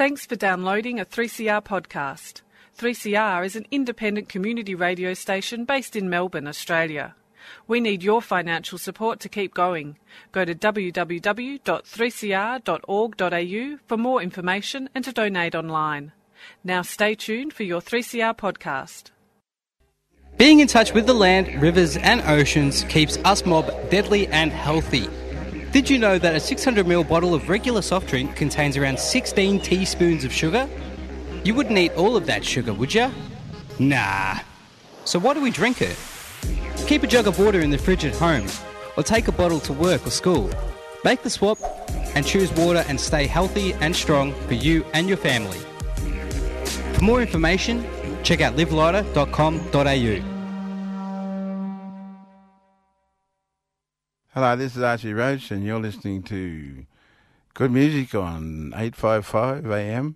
Thanks for downloading a 3CR podcast. 3CR is an independent community radio station based in Melbourne, Australia. We need your financial support to keep going. Go to www.3cr.org.au for more information and to donate online. Now stay tuned for your 3CR podcast. Being in touch with the land, rivers, and oceans keeps us mob deadly and healthy. Did you know that a 600ml bottle of regular soft drink contains around 16 teaspoons of sugar? You wouldn't eat all of that sugar, would you? Nah. So why do we drink it? Keep a jug of water in the fridge at home, or take a bottle to work or school. Make the swap and choose water and stay healthy and strong for you and your family. For more information, check out livelighter.com.au. Hello, this is Archie Roach, and you're listening to good music on 855 AM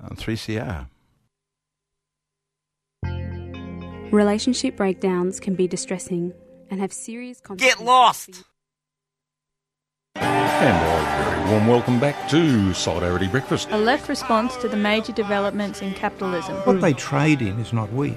on 3CR. Relationship breakdowns can be distressing and have serious consequences. Get lost! And a very warm welcome back to Solidarity Breakfast. A left response to the major developments in capitalism. What they trade in is not wheat.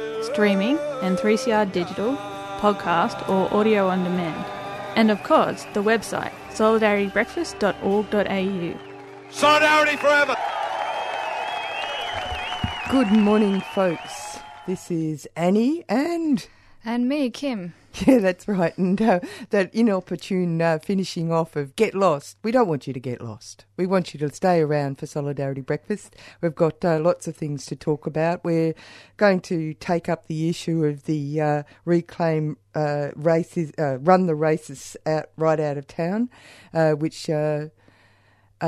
streaming and 3CR digital, podcast or audio on demand. And of course, the website solidaritybreakfast.org.au. Solidarity forever. Good morning, folks. This is Annie and. And me, Kim. Yeah, that's right. And uh, that inopportune uh, finishing off of Get Lost. We don't want you to get lost. We want you to stay around for Solidarity Breakfast. We've got uh, lots of things to talk about. We're going to take up the issue of the uh, reclaim uh, races, uh, run the races out right out of town, which. Uh,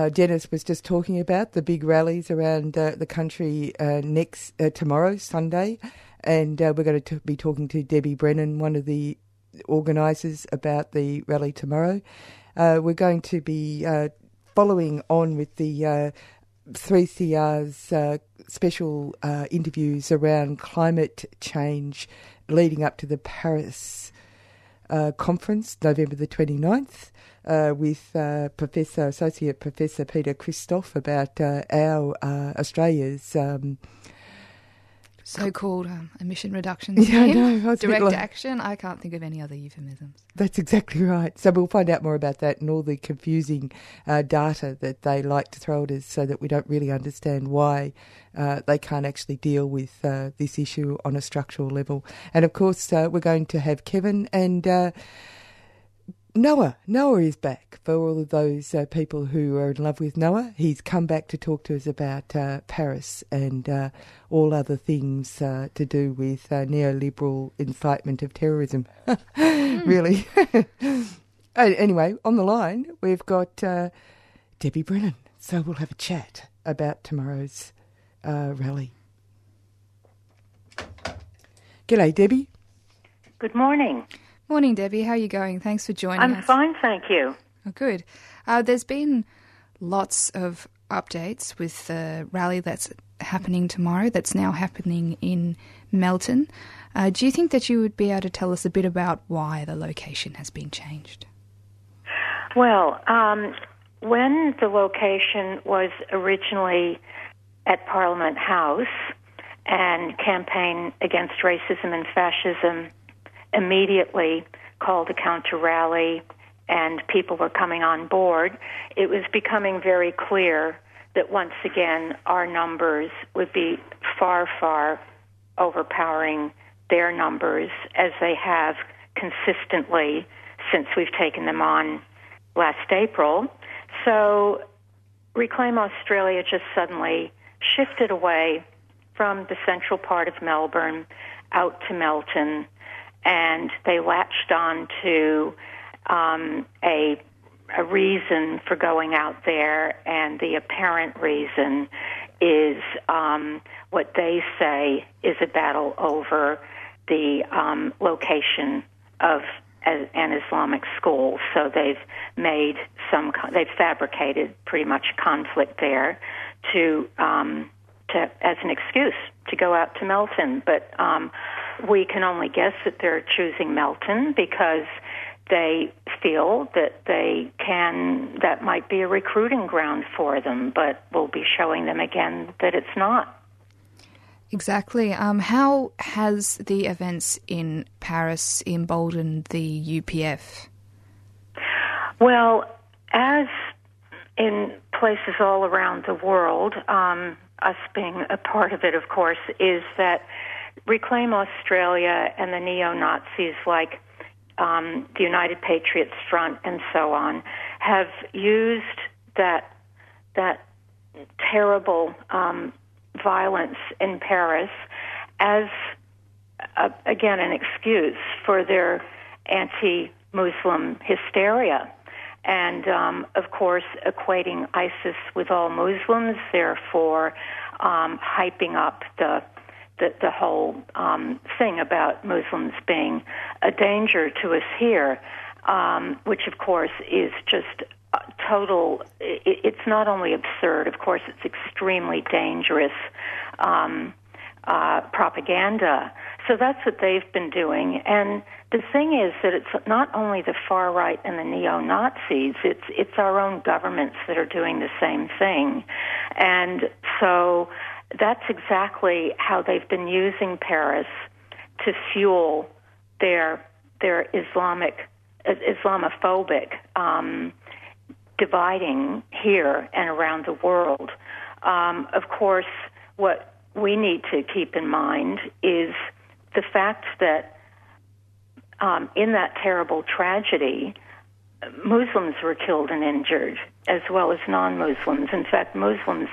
Dennis was just talking about the big rallies around uh, the country uh, next tomorrow, Sunday, and we're going to t- be talking to Debbie Brennan, one of the organisers, about the rally tomorrow. we're going to be following on with the 3CR's special interviews around climate change leading up to the Paris conference, November the 29th uh, with uh, Professor Associate Professor Peter Christoff about uh, our uh, Australia's. Um, so-called um, emission reductions. Yeah, no, direct like, action. I can't think of any other euphemisms. That's exactly right. So we'll find out more about that and all the confusing uh, data that they like to throw at us, so that we don't really understand why uh, they can't actually deal with uh, this issue on a structural level. And of course, uh, we're going to have Kevin and. Noah. Noah is back for all of those uh, people who are in love with Noah. He's come back to talk to us about uh, Paris and uh, all other things uh, to do with uh, neoliberal incitement of terrorism. really. anyway, on the line, we've got uh, Debbie Brennan. So we'll have a chat about tomorrow's rally. G'day, Debbie. Good morning. Morning, Debbie. How are you going? Thanks for joining I'm us. I'm fine, thank you. Oh, good. Uh, there's been lots of updates with the rally that's happening tomorrow, that's now happening in Melton. Uh, do you think that you would be able to tell us a bit about why the location has been changed? Well, um, when the location was originally at Parliament House and campaign against racism and fascism immediately called a counter rally and people were coming on board, it was becoming very clear that once again our numbers would be far, far overpowering their numbers as they have consistently since we've taken them on last April. So Reclaim Australia just suddenly shifted away from the central part of Melbourne out to Melton and they latched on to um, a a reason for going out there, and the apparent reason is um, what they say is a battle over the um, location of an Islamic school. So they've made some, they've fabricated pretty much conflict there to, um, to as an excuse to go out to Melton. But um, we can only guess that they're choosing Melton because they feel that they can that might be a recruiting ground for them, but we'll be showing them again that it's not. Exactly. Um, how has the events in Paris emboldened the UPF? Well, as in places all around the world, um, us being a part of it, of course, is that Reclaim Australia and the neo Nazis like um, the United Patriots Front and so on have used that that terrible um, violence in Paris as, again, an excuse for their anti Muslim hysteria. And um, of course, equating ISIS with all Muslims, therefore um, hyping up the the, the whole um, thing about Muslims being a danger to us here, um, which of course is just total. It, it's not only absurd, of course, it's extremely dangerous um, uh, propaganda. So that's what they've been doing. And the thing is that it's not only the far right and the neo Nazis; it's it's our own governments that are doing the same thing. And so that's exactly how they've been using Paris to fuel their their Islamic Islamophobic um, dividing here and around the world. Um, of course, what we need to keep in mind is the fact that um, in that terrible tragedy, Muslims were killed and injured, as well as non Muslims. In fact, Muslims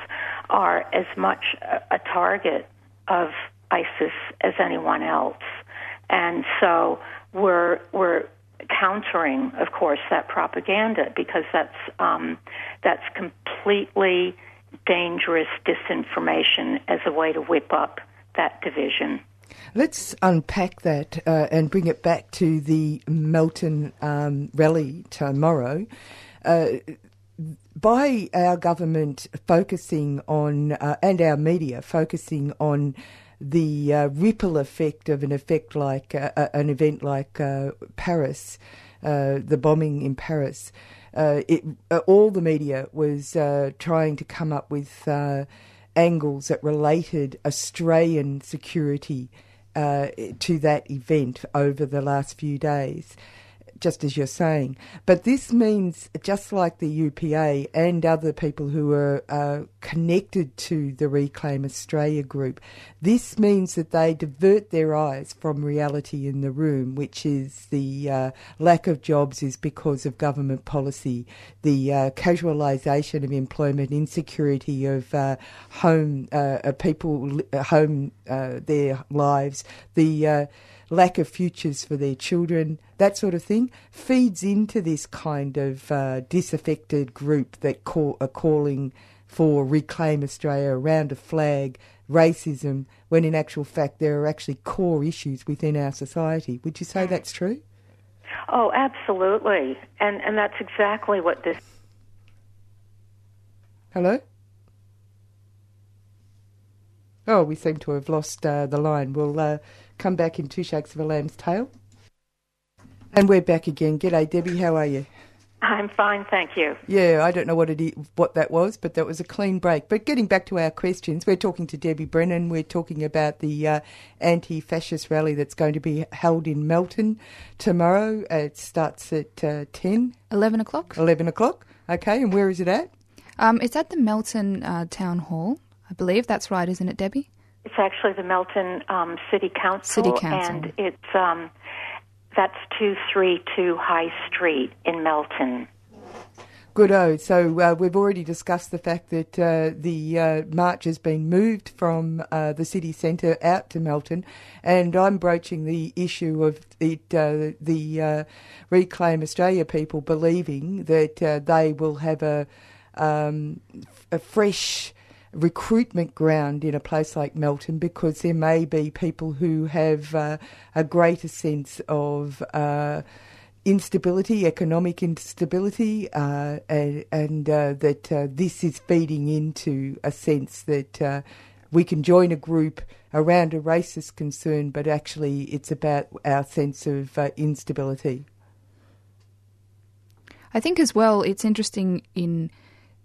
are as much a, target of ISIS as anyone else. And so we're, we're countering, of course, that propaganda because that's um, that's completely dangerous disinformation as a way to whip up that division. Let's unpack that uh, and bring it back to the Melton um, rally tomorrow. Uh, by our government focusing on, uh, and our media focusing on the uh, ripple effect of an effect like uh, uh an event like Paris, the bombing in Paris. it, all the media was trying to come up with angles that related Australian security uh, to that event over the last few days just as you're saying. But this means, just like the UPA and other people who are uh, connected to the Reclaim Australia group, this means that they divert their eyes from reality in the room, which is the uh, lack of jobs is because of government policy, the uh, casualisation of employment, insecurity of uh, home uh, people, home uh, their lives, the lack of futures for their children, that sort of thing, feeds into this kind of uh, disaffected group that call, are calling for Reclaim Australia around a flag, racism, when in actual fact there are actually core issues within our society. Would you say that's true? Oh, absolutely. And and that's exactly what this Hello? Oh, we seem to have lost uh, the line. We'll uh, come back in two shakes of a lamb's tail. And we're back again. G'day, Debbie. How are you? I'm fine, thank you. Yeah, I don't know what it is, what that was, but that was a clean break. But getting back to our questions, we're talking to Debbie Brennan. We're talking about the uh, anti-fascist rally that's going to be held in Melton tomorrow. It starts at uh, 10? 11 o'clock. 11 o'clock, okay. And where is it at? Um, it's at the Melton uh, Town Hall. I believe that's right, isn't it, Debbie? It's actually the Melton um, City Council. City Council. And it's, um, that's 232 High Street in Melton. Good. Oh, so uh, we've already discussed the fact that uh, the uh, march has been moved from uh, the city centre out to Melton, and I'm broaching the issue of it, uh, the uh, Reclaim Australia people believing that they will have a, um, a fresh recruitment ground in a place like Melton because there may be people who have uh, a greater sense of uh, instability, economic instability, uh, and, and uh, that uh, this is feeding into a sense that uh, we can join a group around a racist concern, but actually it's about our sense of instability. I think as well, it's interesting in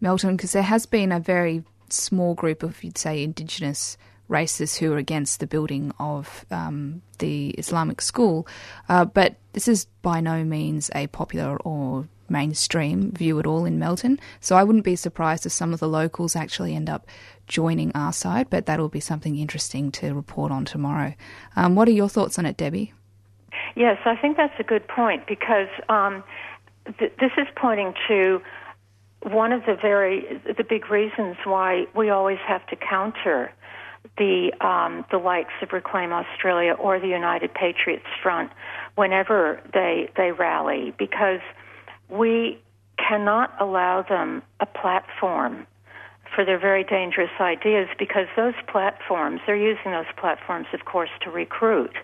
Melton because there has been a very small group of, you'd say, Indigenous racists who are against the building of um, the Islamic school. Uh, but this is by no means a popular or mainstream view at all in Melton. So I wouldn't be surprised if some of the locals actually end up joining our side, but that'll be something interesting to report on tomorrow. Um, what are your thoughts on it, Debbie? Yes, I think that's a good point because um, th- this is pointing to one of the very the big reasons why we always have to counter the um, the likes of Reclaim Australia or the United Patriots Front whenever they they rally because we cannot allow them a platform for their very dangerous ideas because those platforms they're using those platforms of course to recruit.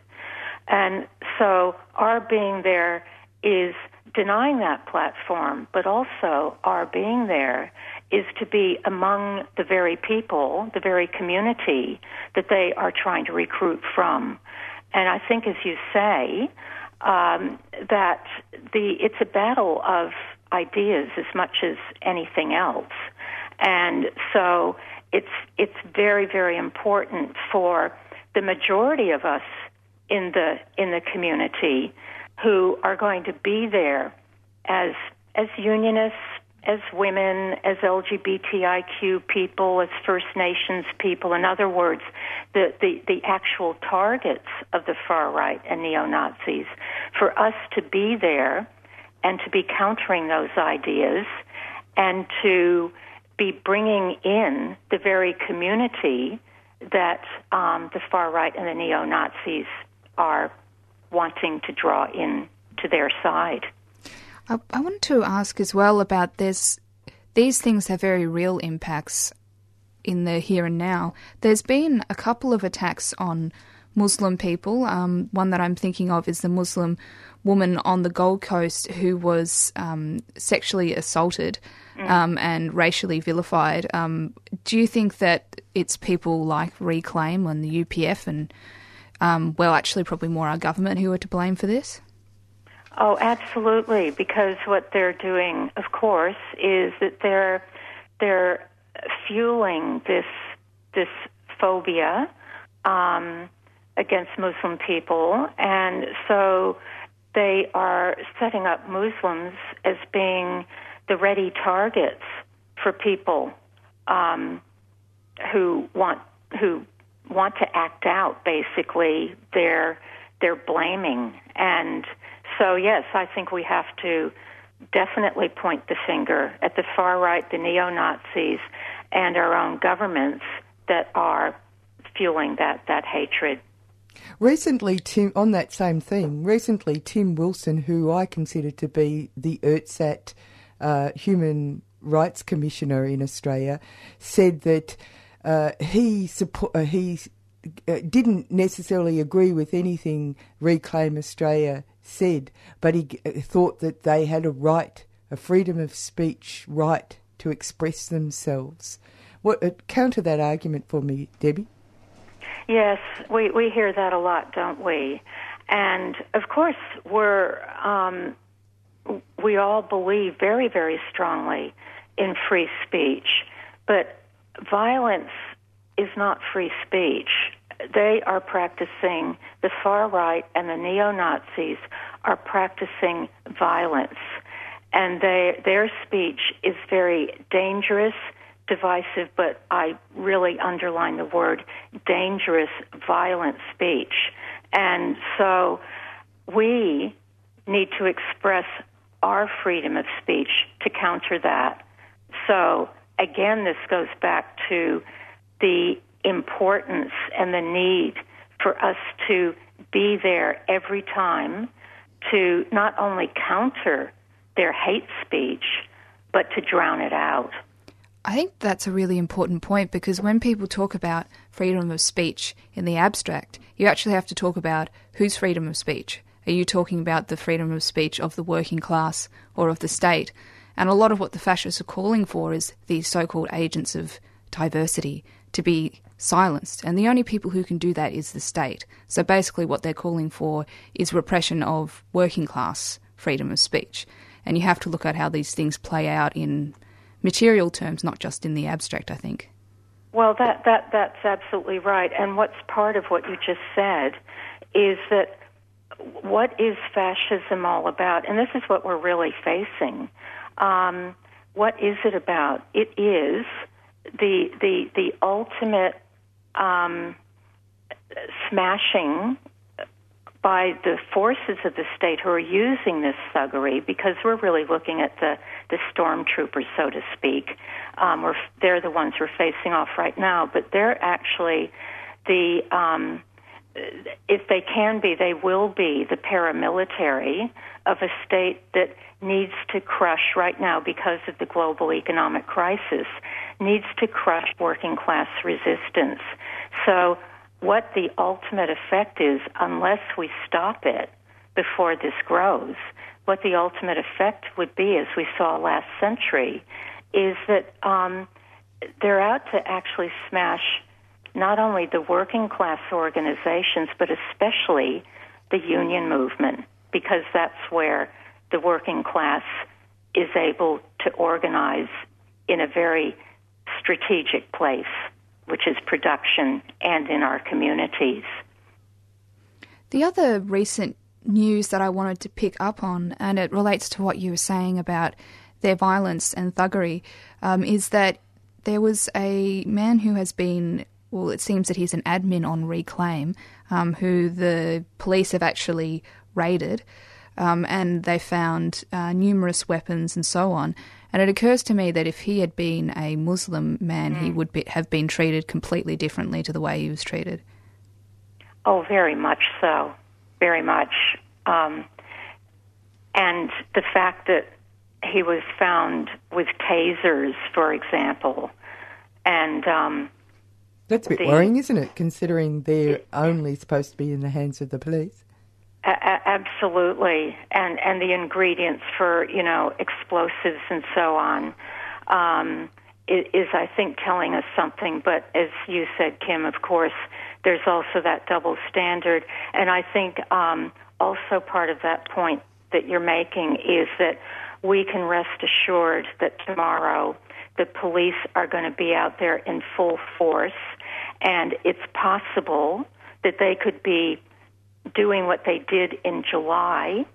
And so our being there is denying that platform, but also our being there is to be among the very people, the very community that they are trying to recruit from. And I think, as you say, um, that the it's a battle of ideas as much as anything else, and so it's it's very very important for the majority of us in the in the community who are going to be there as as unionists, as women, as LGBTIQ people, as First Nations people. In other words, the, the, the actual targets of the far right and neo Nazis. For us to be there and to be countering those ideas and to be bringing in the very community that um, the far right and the neo Nazis are wanting to draw in to their side. I, I want to ask as well about this. These things have very real impacts in the here and now. There's been a couple of attacks on Muslim people. Um, one that I'm thinking of is the Muslim woman on the Gold Coast who was um, sexually assaulted mm. um, and racially vilified. Um, do you think that it's people like Reclaim and the UPF and um, well, actually, probably more our government who are to blame for this? Oh, absolutely. Because what they're doing, of course, is that they're they're fueling this this phobia um, against Muslim people, and so they are setting up Muslims as being the ready targets for people um, who want who want to act out basically their their blaming. And so yes i think we have to definitely point the finger at the far right the neo nazis and our own governments that are fueling that that hatred. Recently, Tim, on that same theme, recently Tim Wilson, who I consider to be the ERTSAT uh, Human Rights Commissioner in Australia, said that uh, he support, uh, he uh, didn't necessarily agree with anything Reclaim Australia said, but he uh, thought that they had a right, a freedom of speech right to express themselves. What uh, counter that argument for me, Debbie? Yes, we we hear that a lot, don't we? And of course, we're um, we all believe very very strongly in free speech, but violence is not free speech. They are practicing, the far right and the neo Nazis are practicing violence. And they, their speech is very dangerous, divisive, but I really underline the word dangerous, violent speech. And so we need to express our freedom of speech to counter that. So again, this goes back to the importance and the need for us to be there every time to not only counter their hate speech, but to drown it out. I think that's a really important point because when people talk about freedom of speech in the abstract, you actually have to talk about whose freedom of speech. Are you talking about the freedom of speech of the working class or of the state? And a lot of what the fascists are calling for is these so called agents of diversity to be silenced. And the only people who can do that is the state. So basically, what they're calling for is repression of working class freedom of speech. And you have to look at how these things play out in material terms, not just in the abstract, I think. Well, that, that, that's absolutely right. And what's part of what you just said is that what is fascism all about? And this is what we're really facing. Um, what is it about? It is the the the ultimate um, smashing by the forces of the state who are using this thuggery, because we're really looking at the, the stormtroopers, so to speak. Um, we're, they're the ones we're facing off right now, but they're actually the, um, if they can be, they will be the paramilitary of a state that needs to crush right now because of the global economic crisis, needs to crush working class resistance. So what the ultimate effect is, unless we stop it before this grows, what the ultimate effect would be, as we saw last century, is that um, they're out to actually smash not only the working class organizations, but especially the union movement, because that's where the working class is able to organize in a very strategic place which is production, and in our communities. The other recent news that I wanted to pick up on, and it relates to what you were saying about their violence and thuggery, um, is that there was a man who has been, well, it seems that he's an admin on Reclaim, um, who the police have actually raided. Um, and they found uh, numerous weapons and so on. And it occurs to me that if he had been a Muslim man, mm. he would be, have been treated completely differently to the way he was treated. Oh, very much so. Very much. Um, and the fact that he was found with tasers, for example, and. That's a bit the, worrying, isn't it, considering they're only supposed to be in the hands of the police? A- absolutely, and and the ingredients for you know explosives and so on um, is, is, I think, telling us something. But as you said, Kim, of course, there's also that double standard, and I think um, also part of that point that you're making is that we can rest assured that tomorrow the police are going to be out there in full force, and it's possible that they could be doing what they did in July,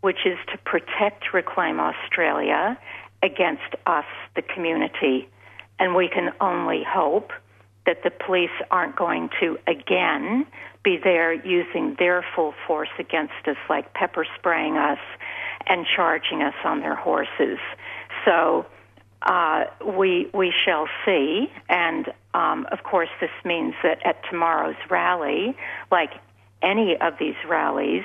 which is to protect Reclaim Australia against us, the community. And we can only hope that the police aren't going to again be there using their full force against us, like pepper spraying us and charging us on their horses. So uh, we we shall see, and um, of course, this means that at tomorrow's rally, like any of these rallies,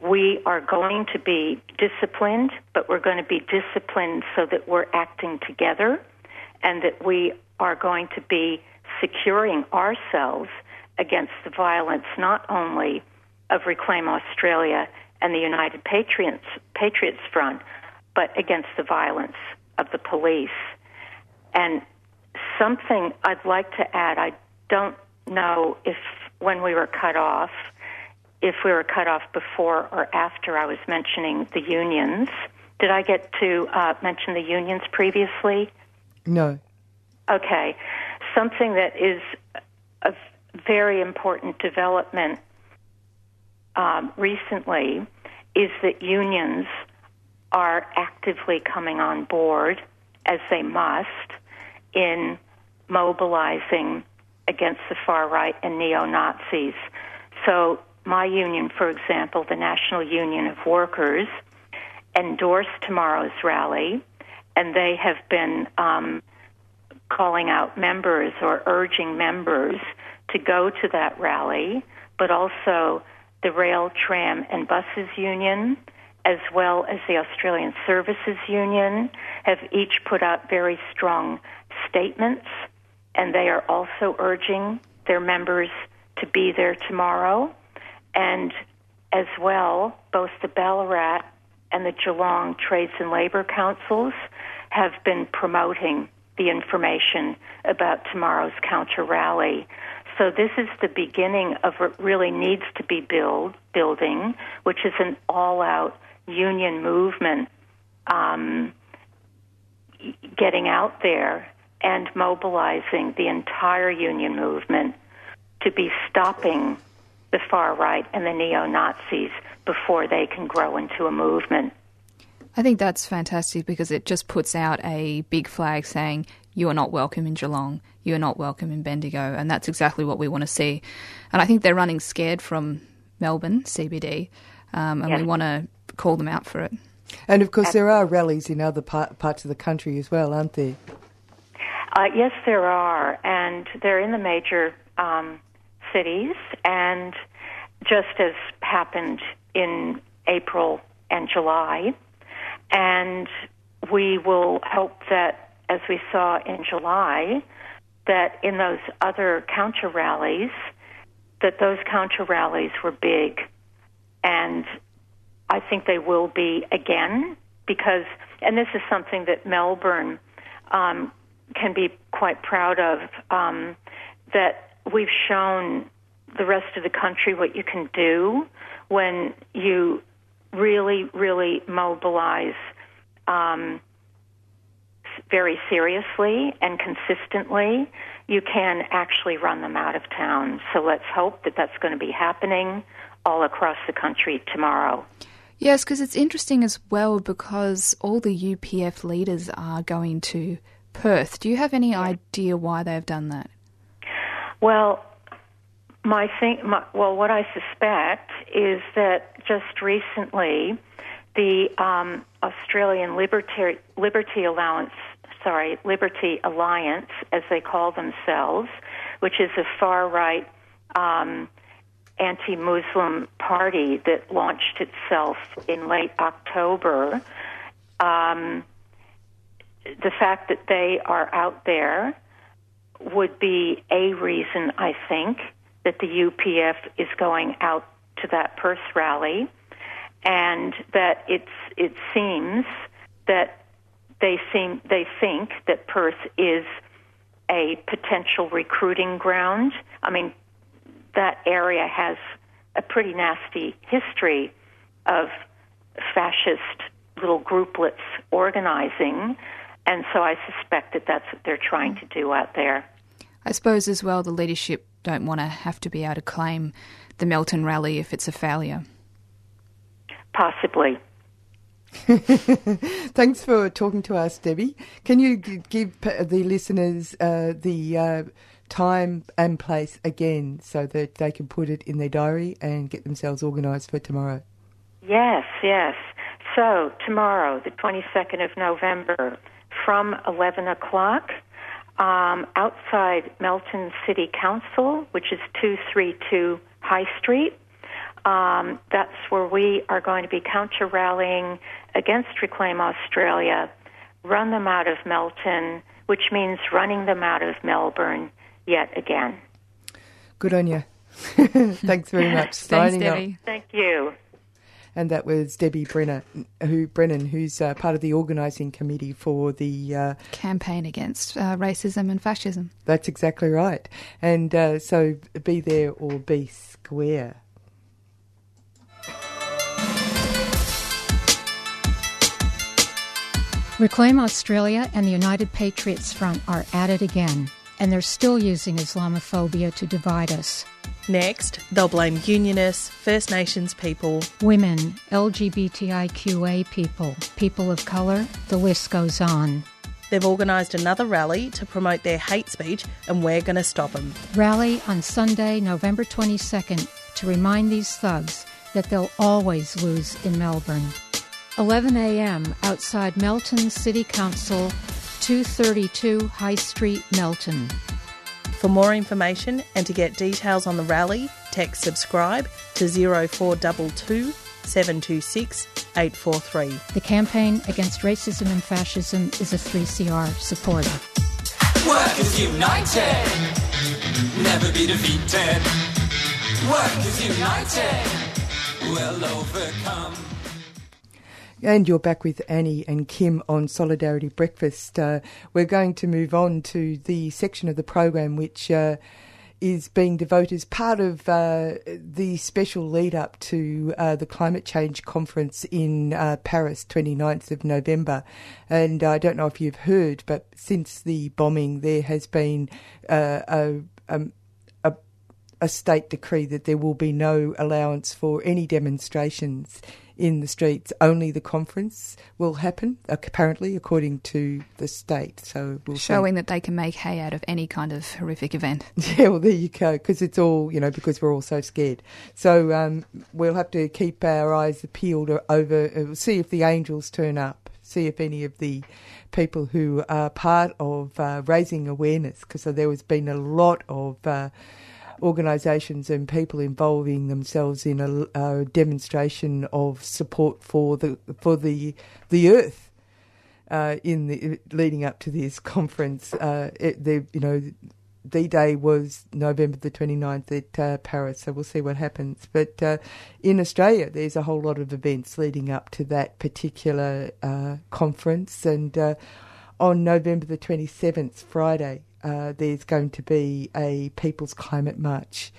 we are going to be disciplined, but we're going to be disciplined so that we're acting together and that we are going to be securing ourselves against the violence not only of Reclaim Australia and the United Patriots, Patriots Front, but against the violence of the police. And something I'd like to add, I don't know if when we were cut off, if we were cut off before or after I was mentioning the unions. Did I get to uh, mention the unions previously? No. Okay. Something that is a very important development um, recently is that unions are actively coming on board, as they must, in mobilizing against the far right and neo Nazis. So, my union, for example, the National Union of Workers, endorsed tomorrow's rally, and they have been um, calling out members or urging members to go to that rally, but also the Rail, Tram, and Buses Union, as well as the Australian Services Union, have each put out very strong statements, and they are also urging their members to be there tomorrow. And as well, both the Ballarat and the Geelong Trades and Labour Councils have been promoting the information about tomorrow's counter rally. So this is the beginning of what really needs to be build building, which is an all-out union movement, um, getting out there and mobilizing the entire union movement to be stopping the far right and the neo Nazis before they can grow into a movement. I think that's fantastic because it just puts out a big flag saying you are not welcome in Geelong, you are not welcome in Bendigo, and that's exactly what we want to see. And I think they're running scared from Melbourne CBD, um, and yes. we want to call them out for it. And of course, there are rallies in other part, parts of the country as well, aren't there? Uh, yes, there are, and they're in the major um, cities, and just as happened in April and July. And we will hope that, as we saw in July, that in those other counter rallies, that those counter rallies were big. And I think they will be again because, and this is something that Melbourne um, can be quite proud of, um, that we've shown the rest of the country what you can do when you really, really mobilize um, very seriously and consistently, you can actually run them out of town. So let's hope that that's going to be happening all across the country tomorrow. Yes, because it's interesting as well because all the UPF leaders are going to Perth. Do you have any idea why they've done that? Well, my thing, my, well, what I suspect is that just recently, the um, Australian Liberty Liberty Allowance, sorry, Liberty Alliance, as they call themselves, which is a far right um, anti-Muslim party that launched itself in late October. Um, the fact that they are out there would be a reason, I think, that the UPF is going out to that Perth rally, and that it's it seems that they seem they think that Perth is a potential recruiting ground. I mean, that area has a pretty nasty history of fascist little grouplets organizing, and so I suspect that that's what they're trying to do out there. I suppose as well the leadership don't want to have to be able to claim the Melton rally if it's a failure. Possibly. Thanks for talking to us, Debbie. Can you give the listeners uh, the uh, time and place again so that they can put it in their diary and get themselves organised for tomorrow? Yes, yes. So, tomorrow, the 22nd of November, from 11 o'clock, um, outside Melton City Council, which is 232 High Street. Um, that's where we are going to be counter rallying against Reclaim Australia, run them out of Melton, which means running them out of Melbourne yet again. Good on you. Thanks very much. Thanks, Debbie. Thank you and that was Debbie Brenner, who Brennan, who's uh, part of the organising committee for the uh, campaign against uh, racism and fascism. That's exactly right, and uh, so be there or be square. Reclaim Australia and the United Patriots Front are at it again, and they're still using Islamophobia to divide us. Next, they'll blame Unionists, First Nations people, women, LGBTIQA people, people of colour, the list goes on. They've organised another rally to promote their hate speech, and we're going to stop them. Rally on Sunday, November 22nd, to remind these thugs that they'll always lose in Melbourne. 11 a.m. outside Melton City Council, 232 High Street, Melton. For more information and to get details on the rally, text subscribe to 0422 726 843. The campaign against racism and fascism is a 3CR supporter. Workers united, never be defeated. Workers united, will overcome. And you're back with Annie and Kim on Solidarity Breakfast. Uh, we're going to move on to the section of the program which uh, is being devoted as part of uh, the special lead up to uh, the climate change conference in uh, Paris, 29th of November. And I don't know if you've heard, but since the bombing, there has been uh, a, um, a a state decree that there will be no allowance for any demonstrations in the streets. Only the conference will happen, apparently, according to the state. So we'll Showing that they can make hay out of any kind of horrific event. Yeah, well, there you go, because it's all, you know, because we're all so scared. So um, we'll have to keep our eyes peeled over, uh, see if the angels turn up, see if any of the people who are part of uh, raising awareness, because there has been a lot of. Uh, organisations and people involving themselves in a, a, demonstration of support for the for the the earth uh, in the leading up to this conference. Uh, it, the you know. D-Day was November the 29th at uh, Paris, so we'll see what happens. But uh, in Australia, there's a whole lot of events leading up to that particular uh, conference. And uh, on November the 27th, Friday, uh, there's going to be a People's Climate March.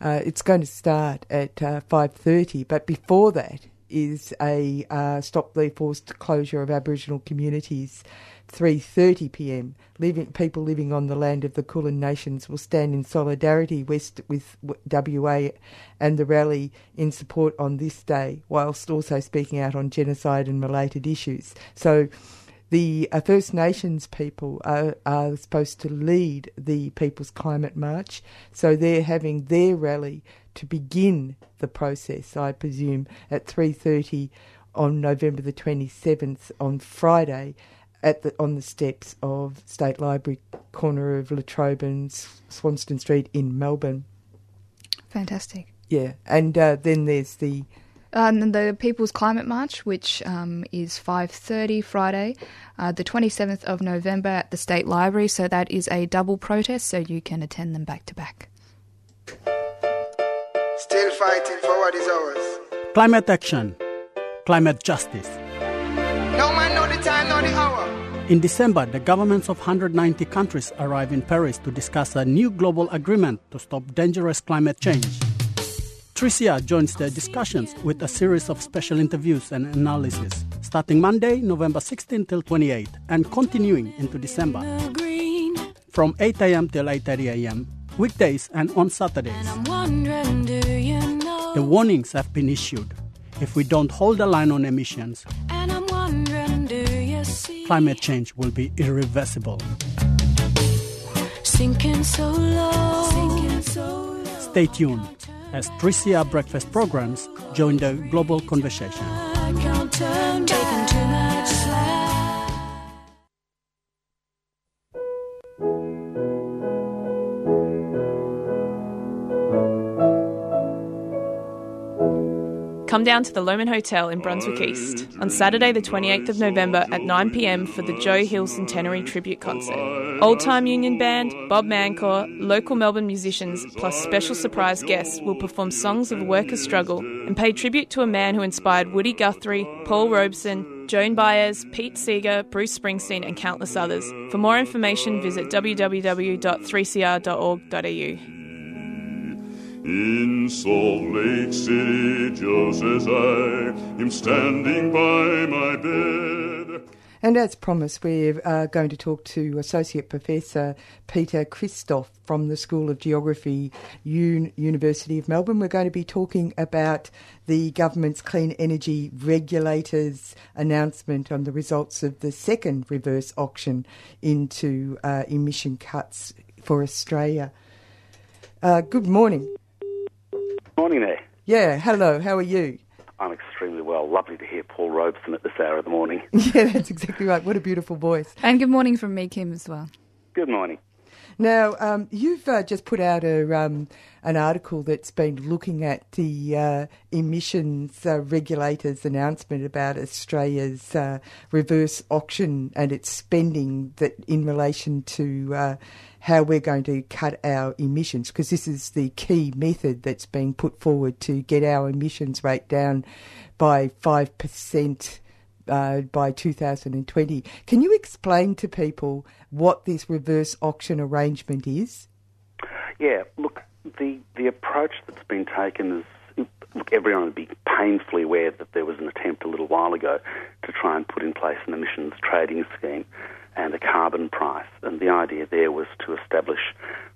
Uh, it's going to start at uh, 5.30, but before that is a uh, Stop the Forced Closure of Aboriginal Communities 3.30pm. Living, people living on the land of the Kulin Nations will stand in solidarity west with WA and the rally in support on this day, whilst also speaking out on genocide and related issues. So the uh, First Nations people are, are supposed to lead the People's Climate March, so they're having their rally to begin the process, I presume, at 3.30 on November the 27th on Friday at the, on the steps of State Library, corner of La Trobe and Swanston Street in Melbourne. Fantastic. Yeah, and uh, then there's the and the People's Climate March, which um, is 5.30 Friday, uh, the 27th of November at the State Library. So that is a double protest, so you can attend them back to back. Still fighting for what is ours. Climate action. Climate justice. No man know the time nor the hour. In December, the governments of 190 countries arrive in Paris to discuss a new global agreement to stop dangerous climate change. 3CR joins the discussions with a series of special interviews and analysis, starting Monday, November 16 till 28, and continuing into December. From 8 a.m. till 8.30 a.m., weekdays and on Saturdays. The warnings have been issued. If we don't hold the line on emissions, climate change will be irreversible. So low, so Stay tuned as 3CR breakfast programs join the global conversation. Come down to the Lomond Hotel in Brunswick East on Saturday, the 28th of November at 9pm for the Joe Hill Centenary Tribute Concert. Old Time Union Band, Bob Mancor, local Melbourne musicians, plus special surprise guests will perform songs of workers' struggle and pay tribute to a man who inspired Woody Guthrie, Paul Robeson, Joan Baez, Pete Seeger, Bruce Springsteen, and countless others. For more information, visit www.3cr.org.au. In Salt Lake City, just as I am standing by my bed. And as promised, we're uh, going to talk to Associate Professor Peter Christoff from the School of Geography, Un- University of Melbourne. We're going to be talking about the government's clean energy regulators' announcement on the results of the second reverse auction into uh, emission cuts for Australia. Uh, good morning. Morning there. Yeah, hello, how are you? I'm extremely well. Lovely to hear Paul Robeson at this hour of the morning. yeah, that's exactly right. What a beautiful voice. And good morning from me, Kim, as well. Good morning. Now, um, you've uh, just put out a, um, an article that's been looking at the uh, emissions uh, regulators' announcement about Australia's uh, reverse auction and its spending that in relation to uh, how we're going to cut our emissions, because this is the key method that's being put forward to get our emissions rate down by 5% uh, by 2020. Can you explain to people what this reverse auction arrangement is? Yeah, look, the, the approach that's been taken is look, everyone would be painfully aware that there was an attempt a little while ago to try and put in place an emissions trading scheme and a carbon price. And the idea there was to establish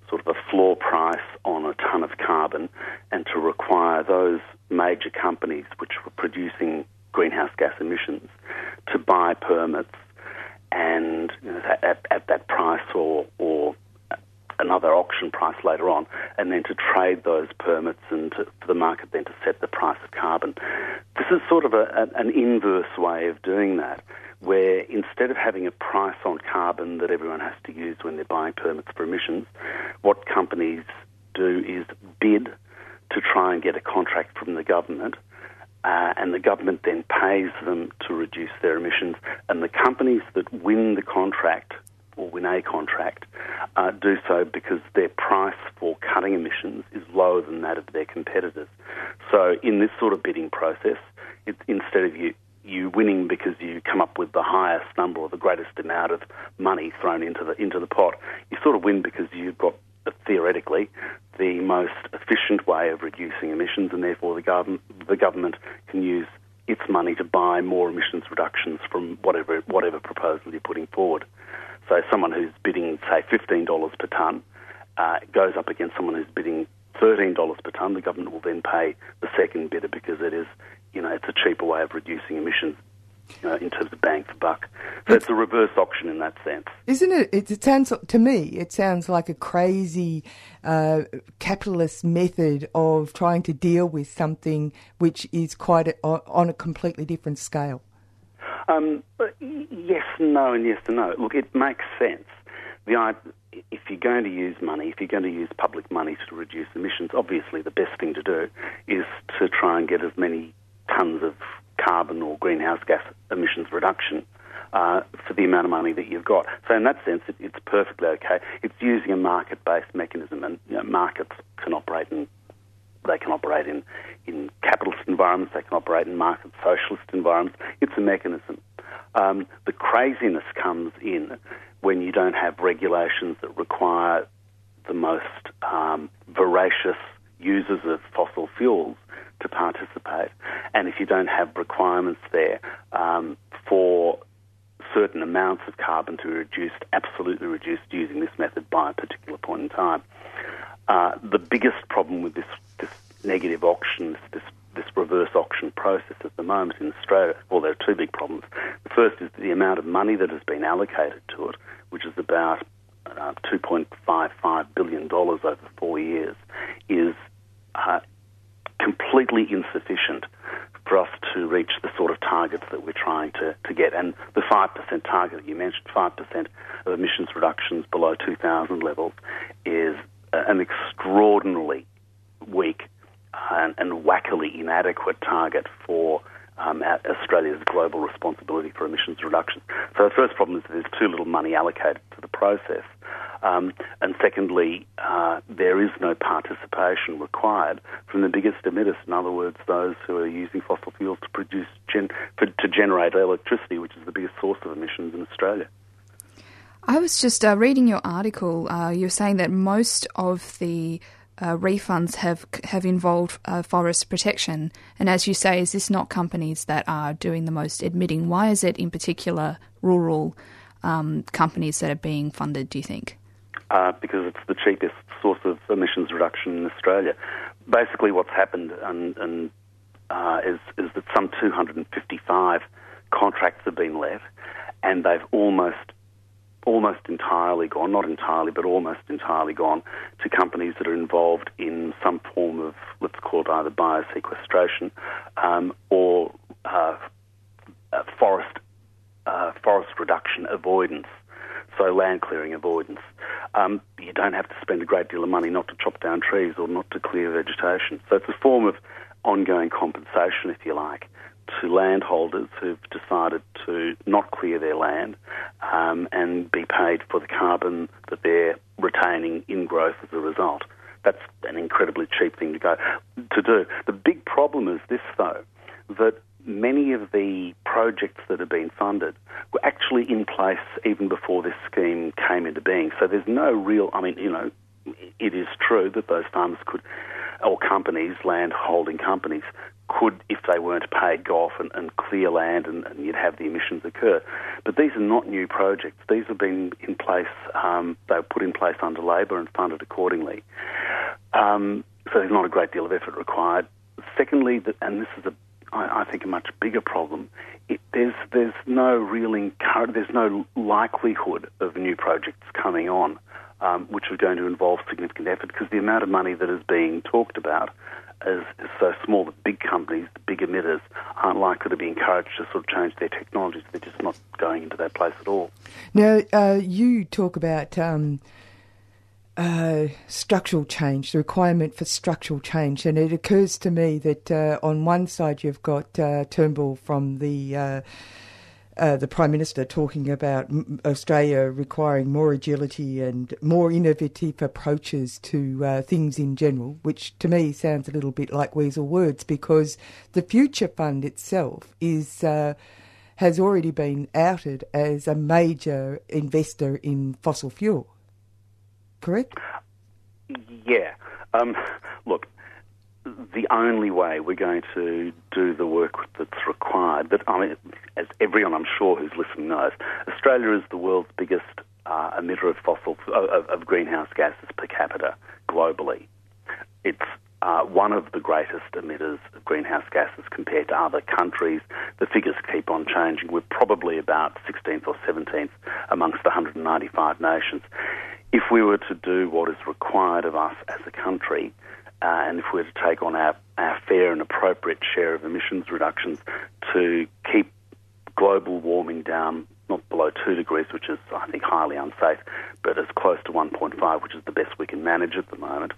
sort of a floor price on a ton of carbon and to require those major companies which were producing greenhouse gas emissions to buy permits and you know, at, at that price or, or another auction price later on, and then to trade those permits and to, for the market then to set the price of carbon. This is sort of a, an inverse way of doing that, where instead of having a price on carbon that everyone has to use when they're buying permits for emissions, what companies do is bid to try and get a contract from the government uh, and the government then pays them to reduce their emissions. And the companies that win the contract or win a contract uh, do so because their price for cutting emissions is lower than that of their competitors. So in this sort of bidding process, it, instead of you you winning because you come up with the highest number or the greatest amount of money thrown into the into the pot, you sort of win because you've got theoretically the most efficient way of reducing emissions, and therefore the government the government can use its money to buy more emissions reductions from whatever whatever proposal you're putting forward. So someone who's bidding say fifteen dollars per tonne uh, goes up against someone who's bidding thirteen dollars per tonne. The government will then pay the second bidder because it is you know it's a cheaper way of reducing emissions uh, in terms of bang for buck. So it's a reverse auction in that sense. Isn't it? It, it sounds to me. It sounds like a crazy uh, capitalist method of trying to deal with something which is quite a, on a completely different scale. Um, yes, and no, and yes and no. Look, it makes sense. The if you're going to use money, if you're going to use public money to reduce emissions, obviously the best thing to do is to try and get as many tons of carbon or greenhouse gas emissions reduction uh, for the amount of money that you've got. So in that sense, it, it's perfectly okay. It's using a market-based mechanism, and you know, markets can operate in they can operate in, in capitalist environments, they can operate in market socialist environments. It's a mechanism. Um, the craziness comes in when you don't have regulations that require the most um, voracious users of fossil fuels to participate. And if you don't have requirements there um, certain amounts of carbon to be reduced, absolutely reduced using this method by a particular point in time. Uh, the biggest problem with this, this negative auction, this, this reverse auction process at the moment in Australia, well, there are two big problems. The first is the amount of money that has been allocated to it, which is about uh, $2.55 billion over four years, is uh, completely insufficient for us to reach the sort of targets that we're trying to, to get. And the 5% target that you mentioned, 5% of emissions reductions below 2000 levels, is uh, an extraordinarily weak uh, and, and wackily inadequate target for um, Australia's global responsibility for emissions reduction. So the first problem is that there's too little money allocated to the process. Um, and secondly, uh, there is no participation required from the biggest emitters. In other words, those who are using fossil fuels to produce gen- for, to generate electricity, which is the biggest source of emissions in Australia. I was just uh, reading your article. Uh, you're saying that most of the uh, refunds have have involved uh, forest protection, and as you say, is this not companies that are doing the most admitting? Why is it in particular rural um, companies that are being funded? Do you think? uh, because it's the cheapest source of emissions reduction in Australia. Basically, what's happened and, and uh, is, is that some 255 contracts have been let, and they've almost almost entirely gone, not entirely, but almost entirely gone to companies that are involved in some form of, let's call it either biosequestration um, or uh, uh, forest uh, forest reduction avoidance, so land clearing avoidance. um, you don't have to spend a great deal of money not to chop down trees or not to clear vegetation. So it's a form of ongoing compensation, if you like, to landholders who've decided to not clear their land um, and be paid for the carbon that they're retaining in growth as a result. That's an incredibly cheap thing to go to do. The big problem is this, though, that many of the projects that have been funded were actually in place even before this scheme came into being. So there's no real, I mean, you know, it is true that those farmers could, or companies, land holding companies, could, if they weren't paid, go off and, and clear land and, and, you'd have the emissions occur. But these are not new projects. These have been in place, um, they were put in place under Labor and funded accordingly. Um, so there's not a great deal of effort required. Secondly, and this is a I, think, a much bigger problem. It, there's there's no real encourage, there's no likelihood of new projects coming on, um, which are going to involve significant effort because the amount of money that is being talked about is, is so small that big companies, the big emitters, aren't likely to be encouraged to sort of change their technologies. They're just not going into that place at all. Now, uh, you talk about. Um, uh, structural change, the requirement for structural change. And it occurs to me that uh, on one side you've got uh, Turnbull from the uh, uh, the Prime Minister talking about Australia requiring more agility and more innovative approaches to uh, things in general, which to me sounds a little bit like weasel words because the Future Fund itself is has already been outed as a major investor in fossil fuel correct? Yeah. Um, look, the only way we're going to do the work that's required, but I mean, as everyone I'm sure who's listening knows, Australia is the world's biggest uh, emitter of fossil of, of, greenhouse gases per capita globally. It's uh, one of the greatest emitters of greenhouse gases compared to other countries. The figures keep on changing. We're probably about 16th or 17th amongst the 195 nations if we were to do what is required of us as a country, uh, and if we were to take on our, our fair and appropriate share of emissions reductions to keep global warming down not below 2 degrees, which is, I think, highly unsafe, but as close to 1.5, which is the best we can manage at the moment,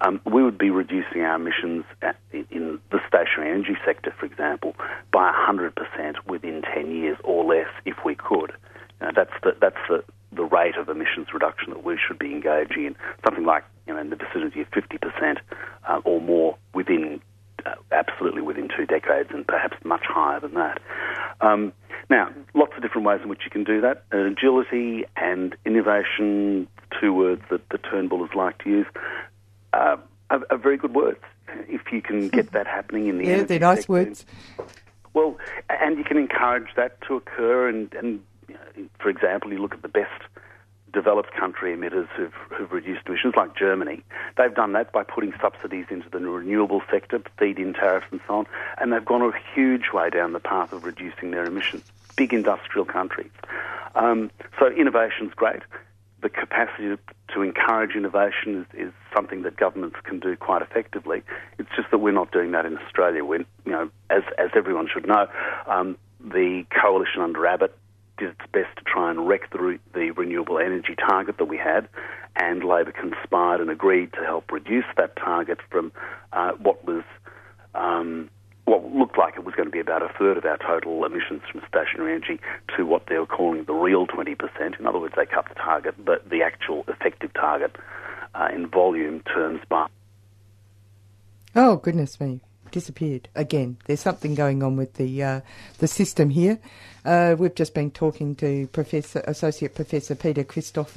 um, we would be reducing our emissions at, in the stationary energy sector, for example, by 100% within 10 years or less if we could. Uh, that's the, that's the, the rate of emissions reduction that we should be engaging in, something like you know in the vicinity of 50% uh, or more within uh, absolutely within two decades, and perhaps much higher than that. Um, now, lots of different ways in which you can do that. Uh, agility and innovation, two words that the Turnbullers like to use, uh, are, are, very good words. If you can get that happening in the yeah, they're nice sector, words. Well, and you can encourage that to occur and, and for example, you look at the best developed country emitters who've, who've, reduced emissions, like Germany. They've done that by putting subsidies into the renewable sector, feed-in tariffs and so on, and they've gone a huge way down the path of reducing their emissions. Big industrial countries. Um, so innovation's great. The capacity to encourage innovation is, is, something that governments can do quite effectively. It's just that we're not doing that in Australia. When you know, as as everyone should know, um, the coalition under Abbott did its best to try and wreck the, the renewable energy target that we had, and Labor conspired and agreed to help reduce that target from uh, what was um, what looked like it was going to be about a third of our total emissions from stationary energy to what they were calling the real 20%. In other words, they cut the target, but the actual effective target uh, in volume terms by. Oh, goodness me disappeared again. There's something going on with the uh, the system here. Uh, we've just been talking to Professor Associate Professor Peter Christoff.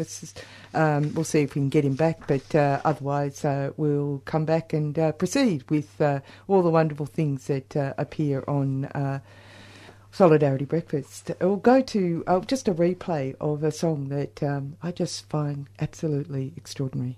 Um, we'll see if we can get him back, but uh, otherwise uh, we'll come back and uh, proceed with uh, all the wonderful things that appear on. Solidarity Breakfast. We'll go to just a replay of a song that um, I just find absolutely extraordinary.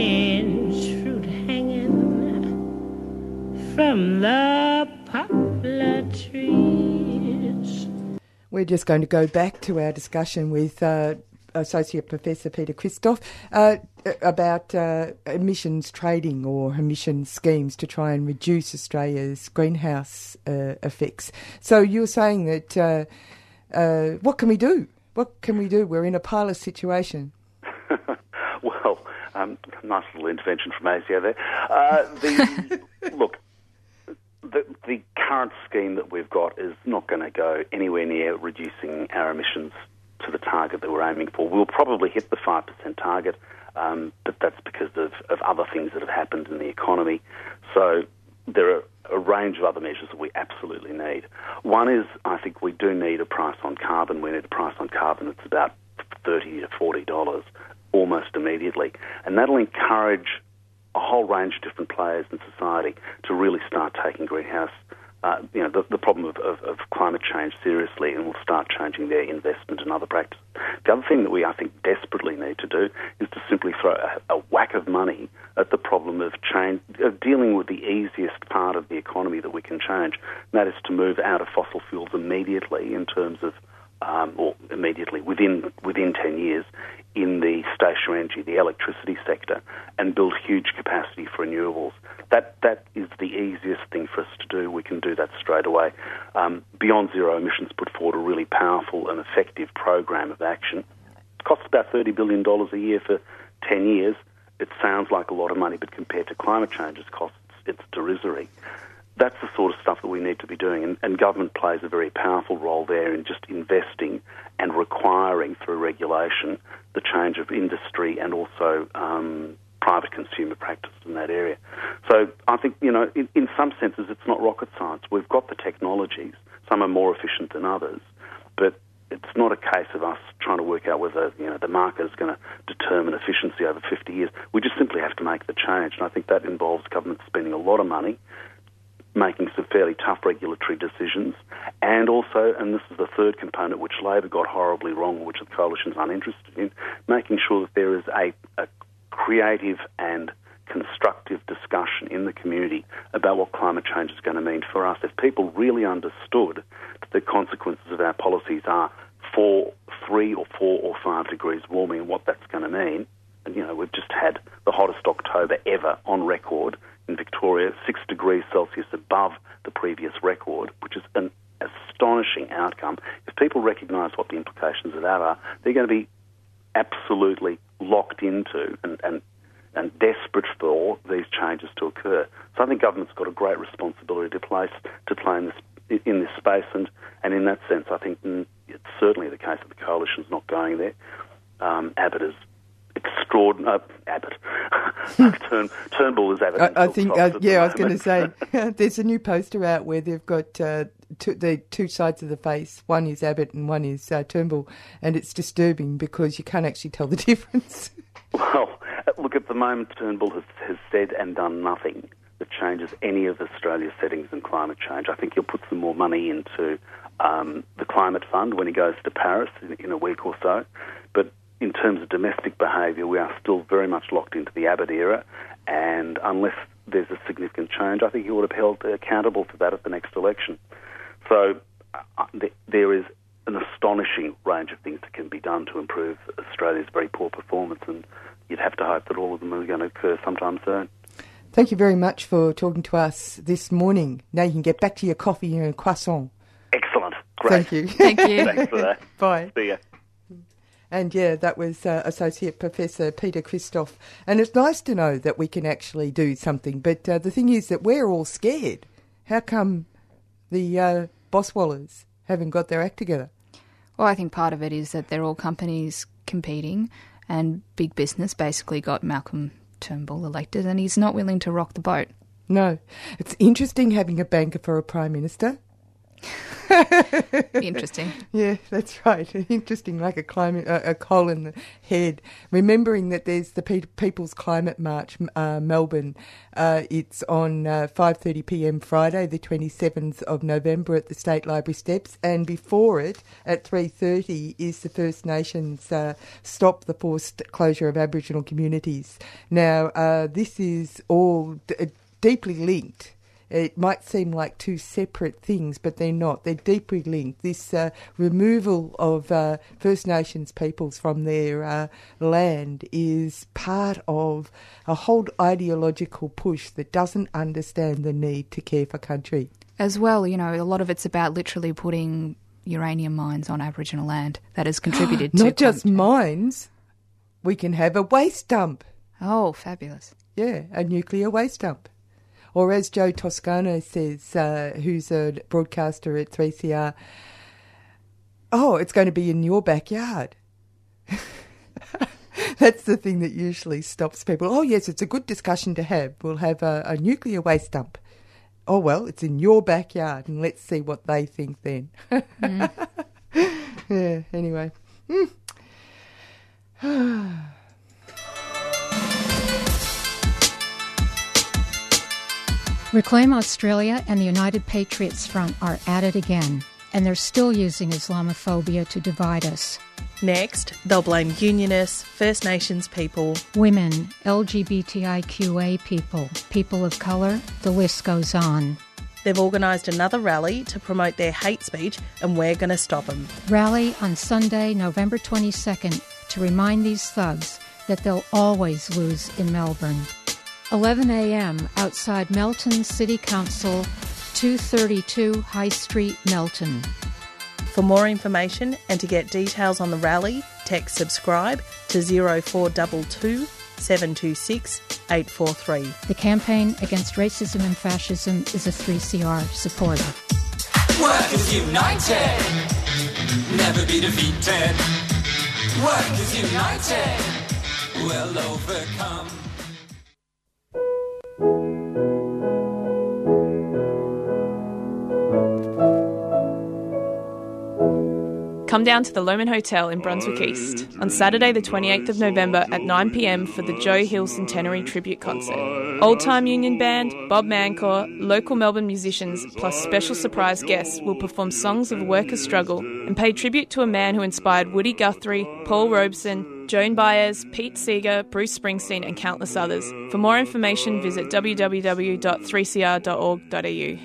from the poplar trees. We're just going to go back to our discussion with uh, Associate Professor Peter Christoff uh, about uh, emissions trading or emission schemes to try and reduce Australia's greenhouse uh, effects. So you're saying that uh, uh, what can we do? What can we do? We're in a pilot situation. well, um, nice little intervention from ASIO there. Uh, the, look, the, the current scheme that we've got is not going to go anywhere near reducing our emissions to the target that we're aiming for. We'll probably hit the 5% target, um, but that's because of, of other things that have happened in the economy. So there are a range of other measures that we absolutely need. One is I think we do need a price on carbon. We need a price on carbon that's about 30 to $40 almost immediately. And that'll encourage a whole range of different players in society to really start taking greenhouse, uh, you know, the, the problem of, of, of, climate change seriously, and will start changing their investment and other practices. The other thing that we, I think, desperately need to do is to simply throw a, a whack of money at the problem of change, of dealing with the easiest part of the economy that we can change, and that is to move out of fossil fuels immediately in terms of um, or immediately within within 10 years in the stationary energy, the electricity sector, and build huge capacity for renewables. That that is the easiest thing for us to do. We can do that straight away. Um, Beyond Zero Emissions put forward a really powerful and effective program of action. It costs about $30 billion a year for 10 years. It sounds like a lot of money, but compared to climate change's costs, it's derisory that's the sort of stuff that we need to be doing, and, and, government plays a very powerful role there in just investing and requiring through regulation the change of industry and also um, private consumer practice in that area. So I think, you know, in, in some senses it's not rocket science. We've got the technologies, some are more efficient than others, but it's not a case of us trying to work out whether you know the market is going to determine efficiency over 50 years. We just simply have to make the change, and I think that involves government spending a lot of money making some fairly tough regulatory decisions, and also, and this is the third component which Labor got horribly wrong, which the coalition's uninterested in, making sure that there is a, a creative and constructive discussion in the community about what climate change is going to mean for us. If people really understood that the consequences of our policies are four, three or four or five degrees warming and what that's going to mean, and you know, we've just had the hottest October ever on record in Victoria, six degrees Celsius above the previous record, which is an astonishing outcome. If people recognise what the implications of that are, they're going to be absolutely locked into and, and and desperate for these changes to occur. So I think government's got a great responsibility to place to play in this in this space, and, and in that sense, I think mm, it's certainly the case that the coalition's not going there. Um, Abbott is extraordinary. Uh, Abbott. Turn, Turnbull is Abbott. I, I think, uh, yeah, I was going to say, there's a new poster out where they've got uh, two, the two sides of the face. One is Abbott and one is uh, Turnbull, and it's disturbing because you can't actually tell the difference. well, look, at the moment, Turnbull has, has said and done nothing that changes any of Australia's settings in climate change. I think he'll put some more money into um, the climate fund when he goes to Paris in, in a week or so. But in terms of domestic behaviour, we are still very much locked into the Abbott era, and unless there's a significant change, I think he would have held accountable for that at the next election. So uh, th- there is an astonishing range of things that can be done to improve Australia's very poor performance, and you'd have to hope that all of them are going to occur sometime soon. Thank you very much for talking to us this morning. Now you can get back to your coffee and croissant. Excellent. Great. Thank you. Thank you. Thanks for that. Bye. See ya. And yeah, that was uh, Associate Professor Peter Christoff. And it's nice to know that we can actually do something. But uh, the thing is that we're all scared. How come the uh, Boswellers haven't got their act together? Well, I think part of it is that they're all companies competing, and big business basically got Malcolm Turnbull elected, and he's not willing to rock the boat. No. It's interesting having a banker for a Prime Minister. Interesting. Yeah, that's right. Interesting, like a climate, a, a coal in the head. Remembering that there's the Pe- People's Climate March, uh, Melbourne. Uh, it's on uh, 5:30 p.m. Friday, the 27th of November, at the State Library steps, and before it, at 3:30, is the First Nations uh, stop the forced closure of Aboriginal communities. Now, uh, this is all d- deeply linked. It might seem like two separate things, but they're not. They're deeply linked. This uh, removal of uh, First Nations peoples from their uh, land is part of a whole ideological push that doesn't understand the need to care for country. As well, you know, a lot of it's about literally putting uranium mines on Aboriginal land that has contributed to Not just mines, we can have a waste dump. Oh, fabulous. Yeah, a nuclear waste dump. Or as Joe Toscano says, uh, who's a broadcaster at 3CR, oh, it's going to be in your backyard. That's the thing that usually stops people. Oh, yes, it's a good discussion to have. We'll have a, a nuclear waste dump. Oh, well, it's in your backyard, and let's see what they think then. yeah, anyway. Hmm. Reclaim Australia and the United Patriots Front are at it again, and they're still using Islamophobia to divide us. Next, they'll blame Unionists, First Nations people, Women, LGBTIQA people, people of colour, the list goes on. They've organised another rally to promote their hate speech, and we're going to stop them. Rally on Sunday, November 22nd, to remind these thugs that they'll always lose in Melbourne. 11 a.m. outside Melton City Council, 232 High Street, Melton. For more information and to get details on the rally, text subscribe to 0422 726 843. The campaign against racism and fascism is a 3CR supporter. Workers United, never be defeated. Workers United, will overcome. Come down to the Lomond Hotel in Brunswick East on Saturday, the 28th of November at 9pm for the Joe Hill Centenary Tribute Concert. Old Time Union Band, Bob Mancor, local Melbourne musicians, plus special surprise guests will perform songs of workers' struggle and pay tribute to a man who inspired Woody Guthrie, Paul Robeson, Joan Baez, Pete Seeger, Bruce Springsteen, and countless others. For more information, visit www.3cr.org.au.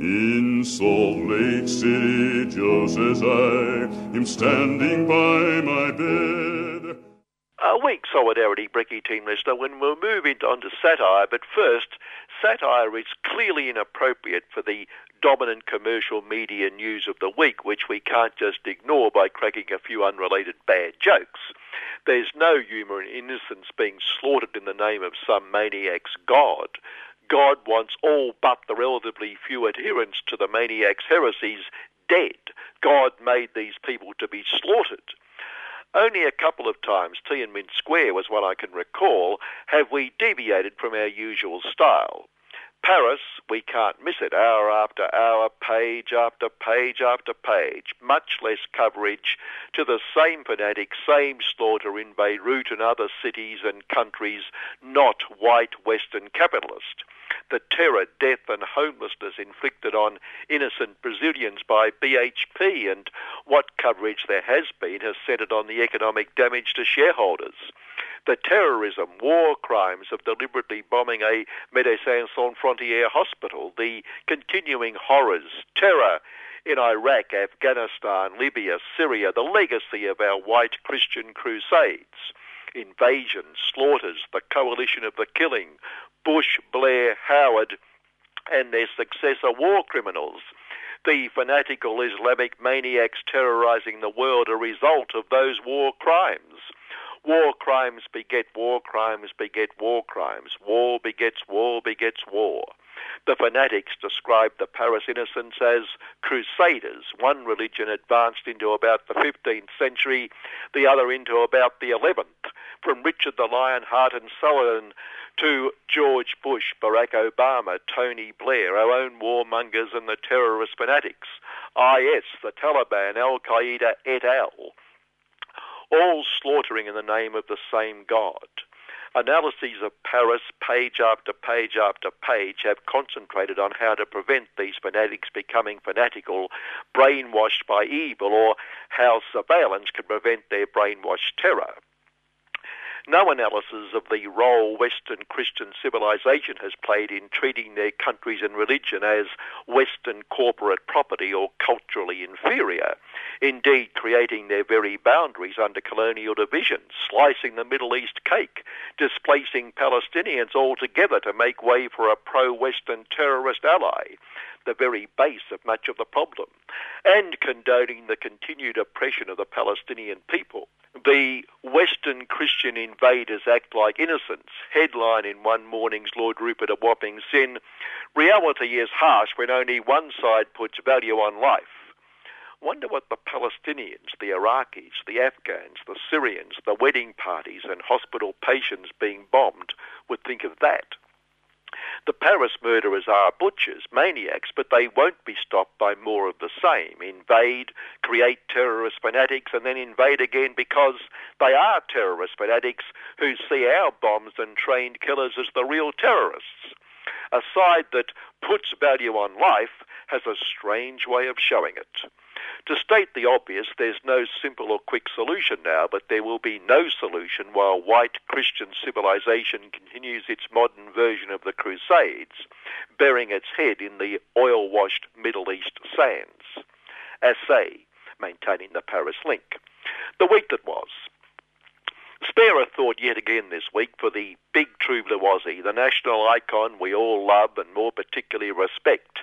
In Salt Lake City, just as I am standing by my bed. A weak solidarity, Brecky team listener, when we'll move into onto satire, but first, satire is clearly inappropriate for the dominant commercial media news of the week, which we can't just ignore by cracking a few unrelated bad jokes. There's no humour in innocence being slaughtered in the name of some maniac's god. God wants all but the relatively few adherents to the maniac's heresies dead. God made these people to be slaughtered. Only a couple of times, Tiananmen Square was one I can recall, have we deviated from our usual style. Paris, we can't miss it, hour after hour, page after page after page, much less coverage to the same fanatic, same slaughter in Beirut and other cities and countries, not white Western capitalist. The terror, death, and homelessness inflicted on innocent Brazilians by BHP and what coverage there has been has centered on the economic damage to shareholders the terrorism, war crimes of deliberately bombing a Médecins Sans Frontières hospital, the continuing horrors, terror in Iraq, Afghanistan, Libya, Syria, the legacy of our white Christian crusades, invasions, slaughters, the coalition of the killing, Bush, Blair, Howard, and their successor war criminals. The fanatical Islamic maniacs terrorizing the world, a result of those war crimes. War crimes beget war crimes beget war crimes. War begets war begets war. The fanatics described the Paris innocents as crusaders. One religion advanced into about the 15th century, the other into about the 11th. From Richard the Lionheart and Saladin to George Bush, Barack Obama, Tony Blair, our own warmongers and the terrorist fanatics, IS, the Taliban, Al Qaeda et al., all slaughtering in the name of the same God. Analyses of Paris, page after page after page, have concentrated on how to prevent these fanatics becoming fanatical, brainwashed by evil, or how surveillance can prevent their brainwashed terror. No analysis of the role Western Christian civilization has played in treating their countries and religion as Western corporate property or culturally inferior, indeed creating their very boundaries under colonial division, slicing the Middle East cake, displacing Palestinians altogether to make way for a pro-Western terrorist ally, the very base of much of the problem, and condoning the continued oppression of the Palestinian people. The Western Christian invaders act like innocents. Headline in one morning's Lord Rupert a whopping sin. Reality is harsh when only one side puts value on life. Wonder what the Palestinians, the Iraqis, the Afghans, the Syrians, the wedding parties, and hospital patients being bombed would think of that. The Paris murderers are butchers, maniacs, but they won't be stopped by more of the same. Invade, create terrorist fanatics, and then invade again because they are terrorist fanatics who see our bombs and trained killers as the real terrorists. A side that puts value on life has a strange way of showing it. To state the obvious, there's no simple or quick solution now, but there will be no solution while white Christian civilization continues its modern version of the Crusades, burying its head in the oil washed Middle East sands. Assay, maintaining the Paris link. The week that was. Spare a thought yet again this week for the big blue Aussie, the national icon we all love and more particularly respect,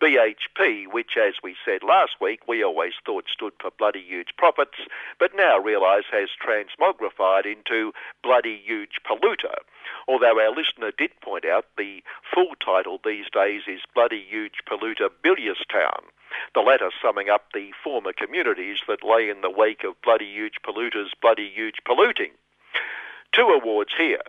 BHP, which, as we said last week, we always thought stood for bloody huge profits, but now realise has transmogrified into bloody huge polluter. Although our listener did point out the full title these days is Bloody Huge Polluter Billiarstown, the latter summing up the former communities that lay in the wake of Bloody Huge Polluters Bloody Huge Polluting. Two awards here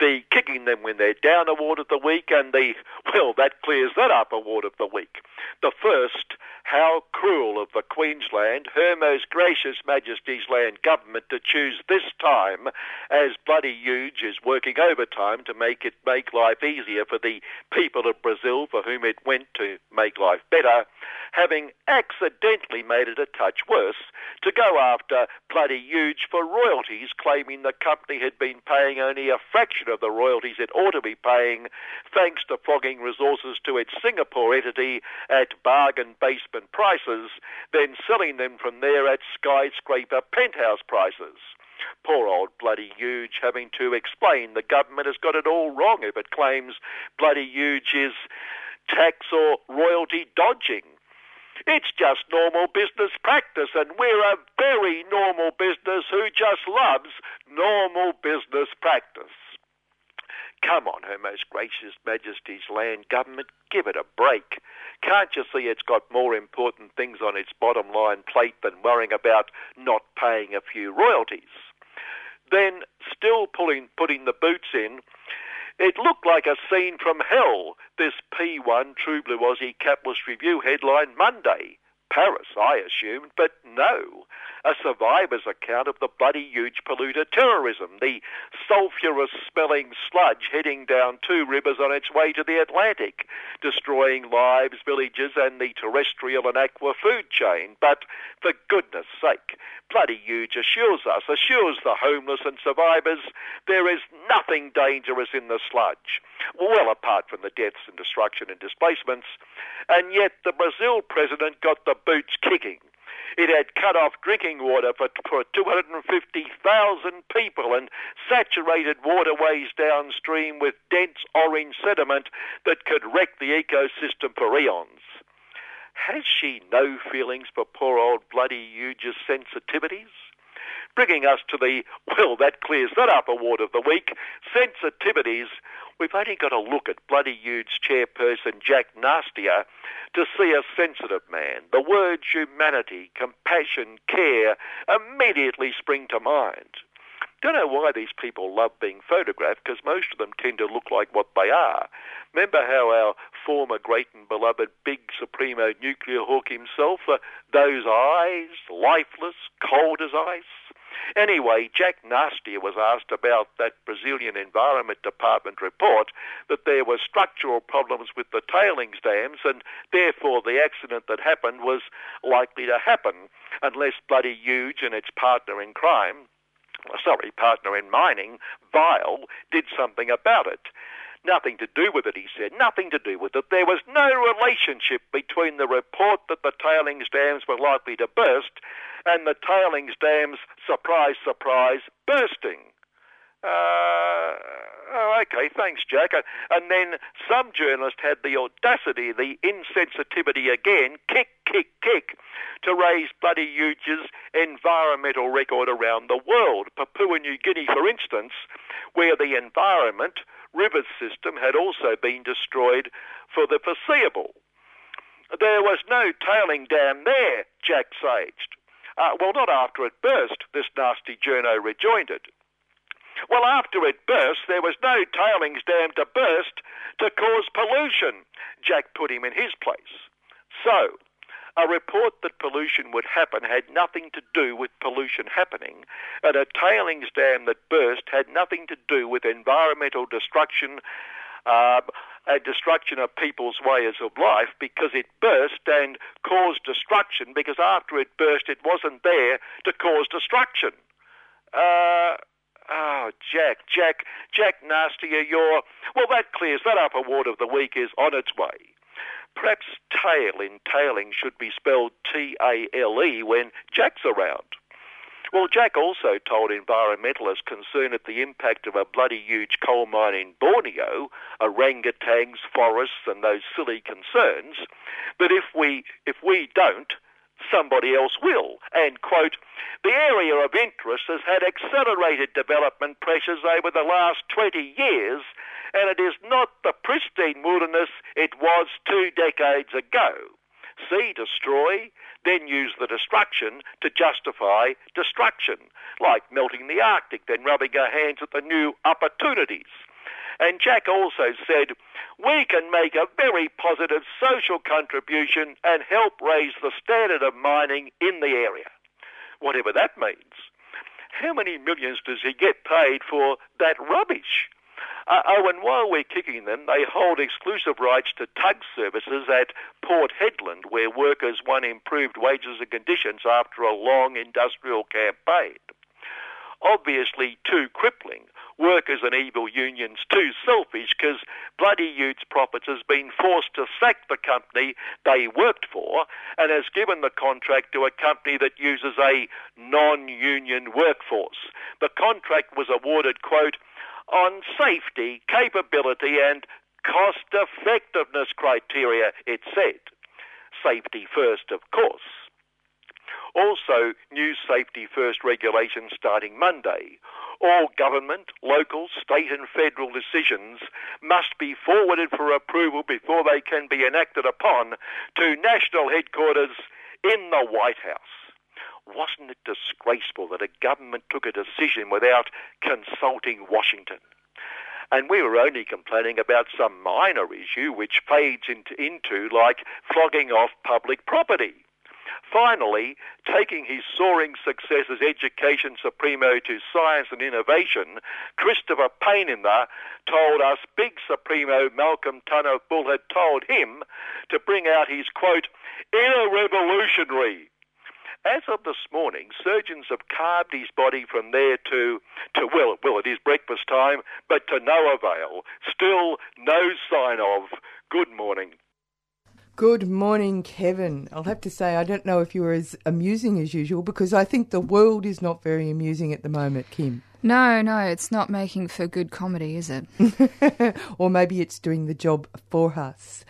the Kicking Them When They're Down award of the week and the, well, that clears that up award of the week. The first, How Cruel of the Queensland, Her Most Gracious Majesty's Land Government to choose this time as Bloody Huge is working overtime to make it make life easier for the people of Brazil for whom it went to make life better, having accidentally made it a touch worse to go after Bloody Huge for royalties, claiming the company had been paying only a fraction of the royalties it ought to be paying, thanks to flogging resources to its Singapore entity at bargain basement prices, then selling them from there at skyscraper penthouse prices. Poor old bloody huge having to explain the government has got it all wrong if it claims bloody huge is tax or royalty dodging. It's just normal business practice, and we're a very normal business who just loves normal business practice. Come on, Her Most Gracious Majesty's Land Government, give it a break. Can't you see it's got more important things on its bottom line plate than worrying about not paying a few royalties? Then, still pulling, putting the boots in, it looked like a scene from hell, this P1 True Blue Aussie Capitalist Review headline Monday. Paris, I assumed, but no. A survivor's account of the bloody huge polluter terrorism, the sulphurous smelling sludge heading down two rivers on its way to the Atlantic, destroying lives, villages, and the terrestrial and aqua food chain. But for goodness sake, bloody huge assures us, assures the homeless and survivors, there is nothing dangerous in the sludge. Well, apart from the deaths and destruction and displacements. And yet the Brazil president got the boots kicking. It had cut off drinking water for, for 250,000 people and saturated waterways downstream with dense orange sediment that could wreck the ecosystem for eons. Has she no feelings for poor old bloody Huge's sensitivities? Bringing us to the, well, that clears that up award of the week, sensitivities. We've only got to look at bloody huge chairperson Jack Nastia to see a sensitive man. The words humanity, compassion, care immediately spring to mind. Don't know why these people love being photographed because most of them tend to look like what they are. Remember how our former great and beloved big supremo nuclear hawk himself, uh, those eyes, lifeless, cold as ice? Anyway, Jack Nastia was asked about that Brazilian Environment Department report that there were structural problems with the tailings dams and therefore the accident that happened was likely to happen unless Bloody Huge and its partner in crime, sorry, partner in mining, Vile, did something about it. Nothing to do with it, he said. Nothing to do with it. There was no relationship between the report that the tailings dams were likely to burst and the tailings dams, surprise, surprise, bursting. Uh, oh, okay, thanks, Jack. And then some journalist had the audacity, the insensitivity again, kick, kick, kick, to raise bloody Huge's environmental record around the world. Papua New Guinea, for instance, where the environment, rivers system, had also been destroyed for the foreseeable. There was no tailing dam there, Jack saged. Uh, well, not after it burst, this nasty journo rejoined. it. Well, after it burst, there was no tailings dam to burst to cause pollution. Jack put him in his place. So, a report that pollution would happen had nothing to do with pollution happening, and a tailings dam that burst had nothing to do with environmental destruction uh, a destruction of people's ways of life because it burst and caused destruction because after it burst it wasn't there to cause destruction. Uh, oh, Jack, Jack, Jack Nastier, you're... Well, that clears that up. Award of the week is on its way. Perhaps tail in tailing should be spelled T-A-L-E when Jack's around. Well, Jack also told environmentalists concerned at the impact of a bloody huge coal mine in Borneo, orangutans, forests, and those silly concerns, that if we if we don't, somebody else will. And quote, the area of interest has had accelerated development pressures over the last 20 years, and it is not the pristine wilderness it was two decades ago. See, destroy, then use the destruction to justify destruction, like melting the Arctic, then rubbing our hands at the new opportunities. And Jack also said, we can make a very positive social contribution and help raise the standard of mining in the area. Whatever that means. How many millions does he get paid for that rubbish? Uh, oh, and while we're kicking them, they hold exclusive rights to tug services at Port Hedland, where workers won improved wages and conditions after a long industrial campaign. Obviously, too crippling. Workers and evil unions too selfish because Bloody Utes Profits has been forced to sack the company they worked for and has given the contract to a company that uses a non-union workforce. The contract was awarded, quote, on safety, capability, and cost effectiveness criteria, it said. Safety first, of course. Also, new safety first regulations starting Monday. All government, local, state, and federal decisions must be forwarded for approval before they can be enacted upon to national headquarters in the White House. Wasn't it disgraceful that a government took a decision without consulting Washington? And we were only complaining about some minor issue which fades into, into like flogging off public property. Finally, taking his soaring success as Education Supremo to Science and Innovation, Christopher Painter told us Big Supremo Malcolm Turnbull Bull had told him to bring out his, quote, inner revolutionary as of this morning, surgeons have carved his body from there to, to well, well, it is breakfast time, but to no avail. Still no sign of. Good morning. Good morning, Kevin. I'll have to say, I don't know if you were as amusing as usual because I think the world is not very amusing at the moment, Kim. No, no, it's not making for good comedy, is it? or maybe it's doing the job for us.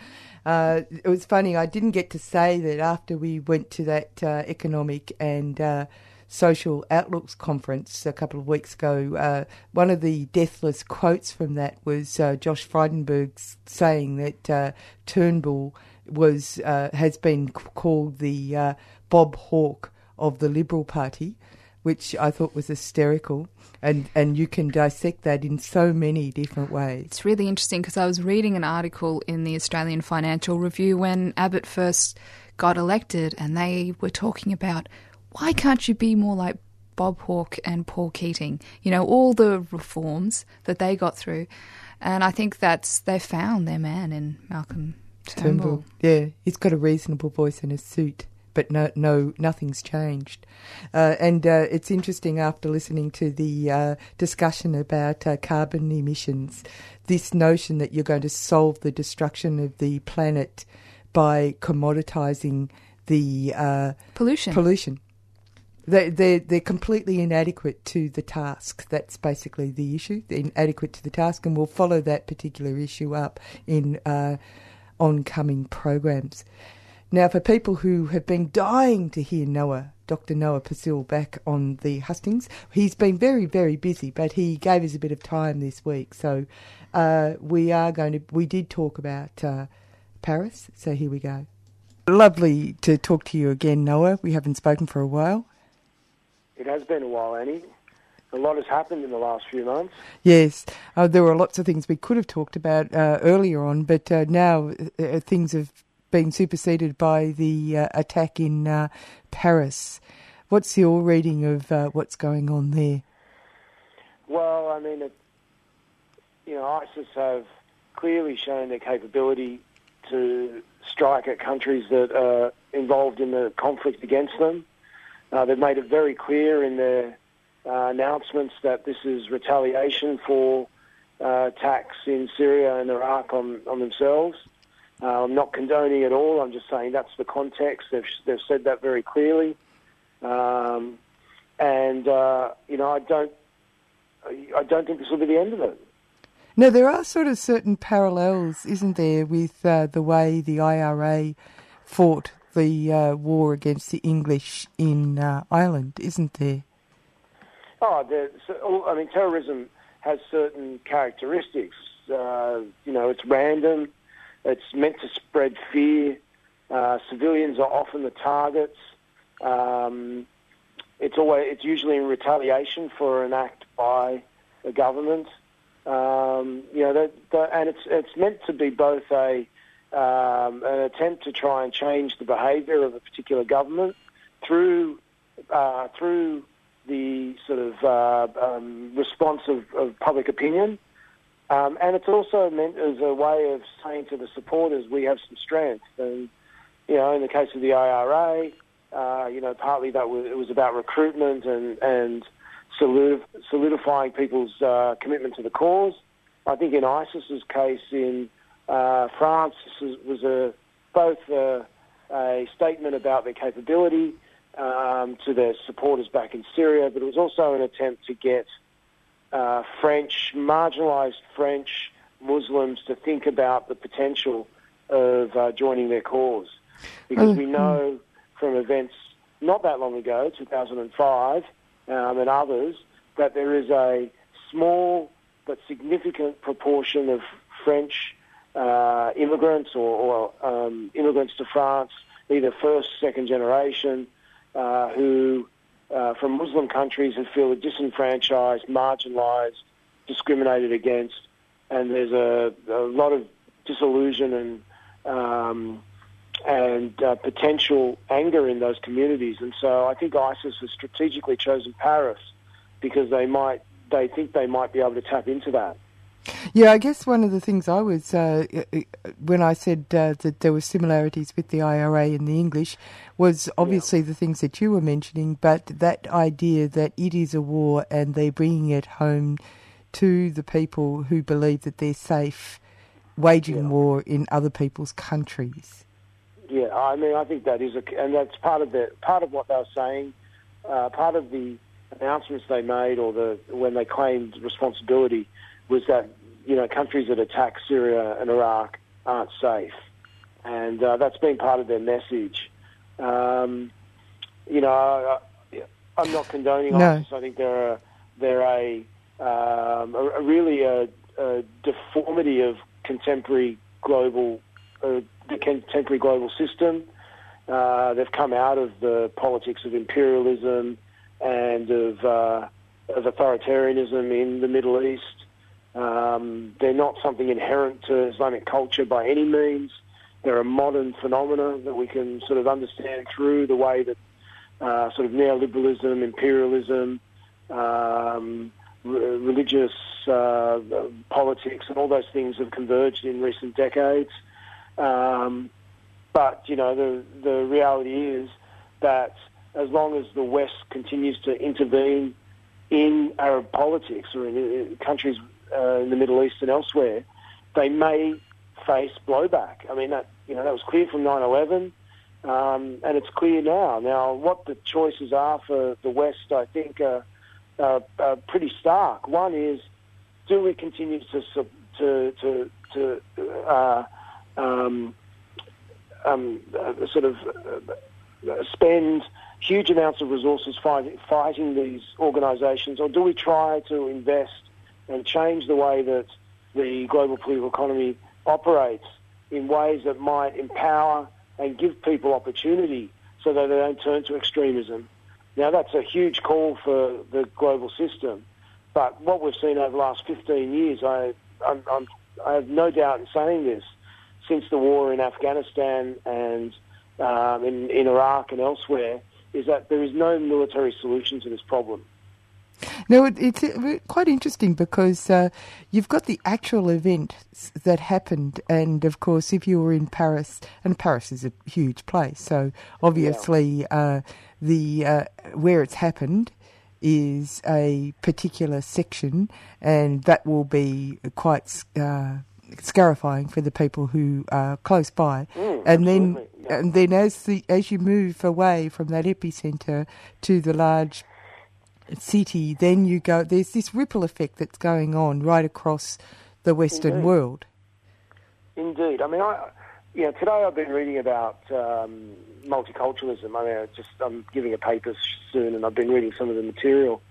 Uh, it was funny. I didn't get to say that after we went to that uh, economic and uh, social outlooks conference a couple of weeks ago. Uh, one of the deathless quotes from that was uh, Josh Frydenberg saying that uh, Turnbull was has been called the Bob Hawke of the Liberal Party. Which I thought was hysterical. And, and you can dissect that in so many different ways. It's really interesting because I was reading an article in the Australian Financial Review when Abbott first got elected, and they were talking about why can't you be more like Bob Hawke and Paul Keating? You know, all the reforms that they got through. And I think that's they found their man in Malcolm Turnbull. Yeah, he's got a reasonable voice and a suit, but no, no, nothing's changed. Uh, and uh, it's interesting after listening to the uh, discussion about uh, carbon emissions, this notion that you're going to solve the destruction of the planet by commoditizing the uh, pollution. Pollution. They, they're, they're completely inadequate to the task. That's basically the issue. They're inadequate to the task, and we'll follow that particular issue up in uh, oncoming programs. Now, for people who have been dying to hear Noah, Dr. Noah Bassil back on the hustings, he's been very, very busy, but he gave us a bit of time this week. So uh, we are going to, we did talk about uh, Paris, so here we go. Lovely to talk to you again, Noah. We haven't spoken for a while. It has been a while, Annie. A lot has happened in the last few months. Yes, uh, there were lots of things we could have talked about uh, earlier on, but uh, now uh, things have been superseded by the uh, attack in uh, Paris. What's your reading of what's going on there? Well, I mean, it, you know, ISIS have clearly shown their capability to strike at countries that are involved in the conflict against them. Uh, they've made it very clear in their uh, announcements that this is retaliation for uh, attacks in Syria and Iraq on, on themselves. Uh, I'm not condoning at all. I'm just saying that's the context. They've, they've said that very clearly. Um, and, uh, you know, I don't, I don't think this will be the end of it. No, there are sort of certain parallels, isn't there, with uh, the way the IRA fought the uh, war against the English in uh, Ireland, isn't there? Oh, so, I mean, terrorism has certain characteristics. Uh, you know, it's random. Meant to spread fear. Uh, civilians are often the targets. Um, it's always it's usually in retaliation for an act by the government. Um, you know, that, that, and it's it's meant to be both a um, an attempt to try and change the behaviour of a particular government through uh, through the sort of uh, um, response of, of, public opinion. Um, and it's also meant as a way of saying to the supporters, we have some strength. And, you know, in the case of the IRA, uh, you know, partly that was, it was about recruitment and, and solidifying people's uh, commitment to the cause. I think in ISIS's case in uh, France this was a, both a, a, statement about their capability um, to their supporters back in Syria, but it was also an attempt to get uh, French, marginalised French Muslims to think about the potential of uh, joining their cause. Because we know from events not that long ago, 2005, um, and others, that there is a small but significant proportion of French uh, immigrants or, or um, immigrants to France, either first, second generation, uh, who uh, from Muslim countries who feel disenfranchised, marginalised, discriminated against, and there's a, a lot of disillusion and um, and uh, potential anger in those communities. And so I think ISIS has strategically chosen Paris because they might they think they might be able to tap into that. Yeah, I guess one of the things I was uh, when I said uh, that there were similarities with the IRA and the English was obviously yeah. the things that you were mentioning, but that idea that it is a war and they're bringing it home to the people who believe that they're safe waging yeah. war in other people's countries. Yeah, I mean, I think that is, a, and that's part of the part of what they were saying. Uh, part of the announcements they made, or the when they claimed responsibility, was that you know countries that attack Syria and Iraq aren't safe, and uh, that's been part of their message. Um, you know, I, am not condoning no. ISIS. I think they're a, they're a, um, a, a really a, a, deformity of contemporary global uh, the contemporary global system. Uh, they've come out of the politics of imperialism and of, uh, of authoritarianism in the Middle East. Um, they're not something inherent to Islamic culture by any means. They're a modern phenomena that we can sort of understand through the way that uh, sort of neoliberalism, imperialism, um, re- religious uh, politics, and all those things have converged in recent decades. Um, but you know, the the reality is that as long as the West continues to intervene in Arab politics or in, in countries uh, in the Middle East and elsewhere, they may face blowback. I mean, that you know that was clear from 9/11, um, and it's clear now. Now, what the choices are for the West, I think, are, are, are pretty stark. One is, do we continue to to to, to uh, um, um, uh, sort of uh, spend huge amounts of resources fight, fighting these organisations, or do we try to invest and change the way that the global political economy operates in ways that might empower and give people opportunity so that they don't turn to extremism? Now, that's a huge call for the global system, but what we've seen over the last 15 years, I, I'm, I'm, I have no doubt in saying this, since the war in Afghanistan and um, in, in Iraq and elsewhere, is that there is no military solution to this problem. No, it, it's uh, quite interesting because uh, you've got the actual event that happened, and of course, if you were in Paris, and Paris is a huge place, so obviously yeah. uh, the uh, where it's happened is a particular section, and that will be quite uh, scarifying for the people who are close by. Mm, and then, yeah. and then as the as you move away from that epicenter to the large city, then you go. There's this ripple effect that's going on right across the Western Indeed. world. Indeed, I mean, I, you know, today I've been reading about um, multiculturalism. I mean, I just I'm giving a paper soon, and I've been reading some of the material.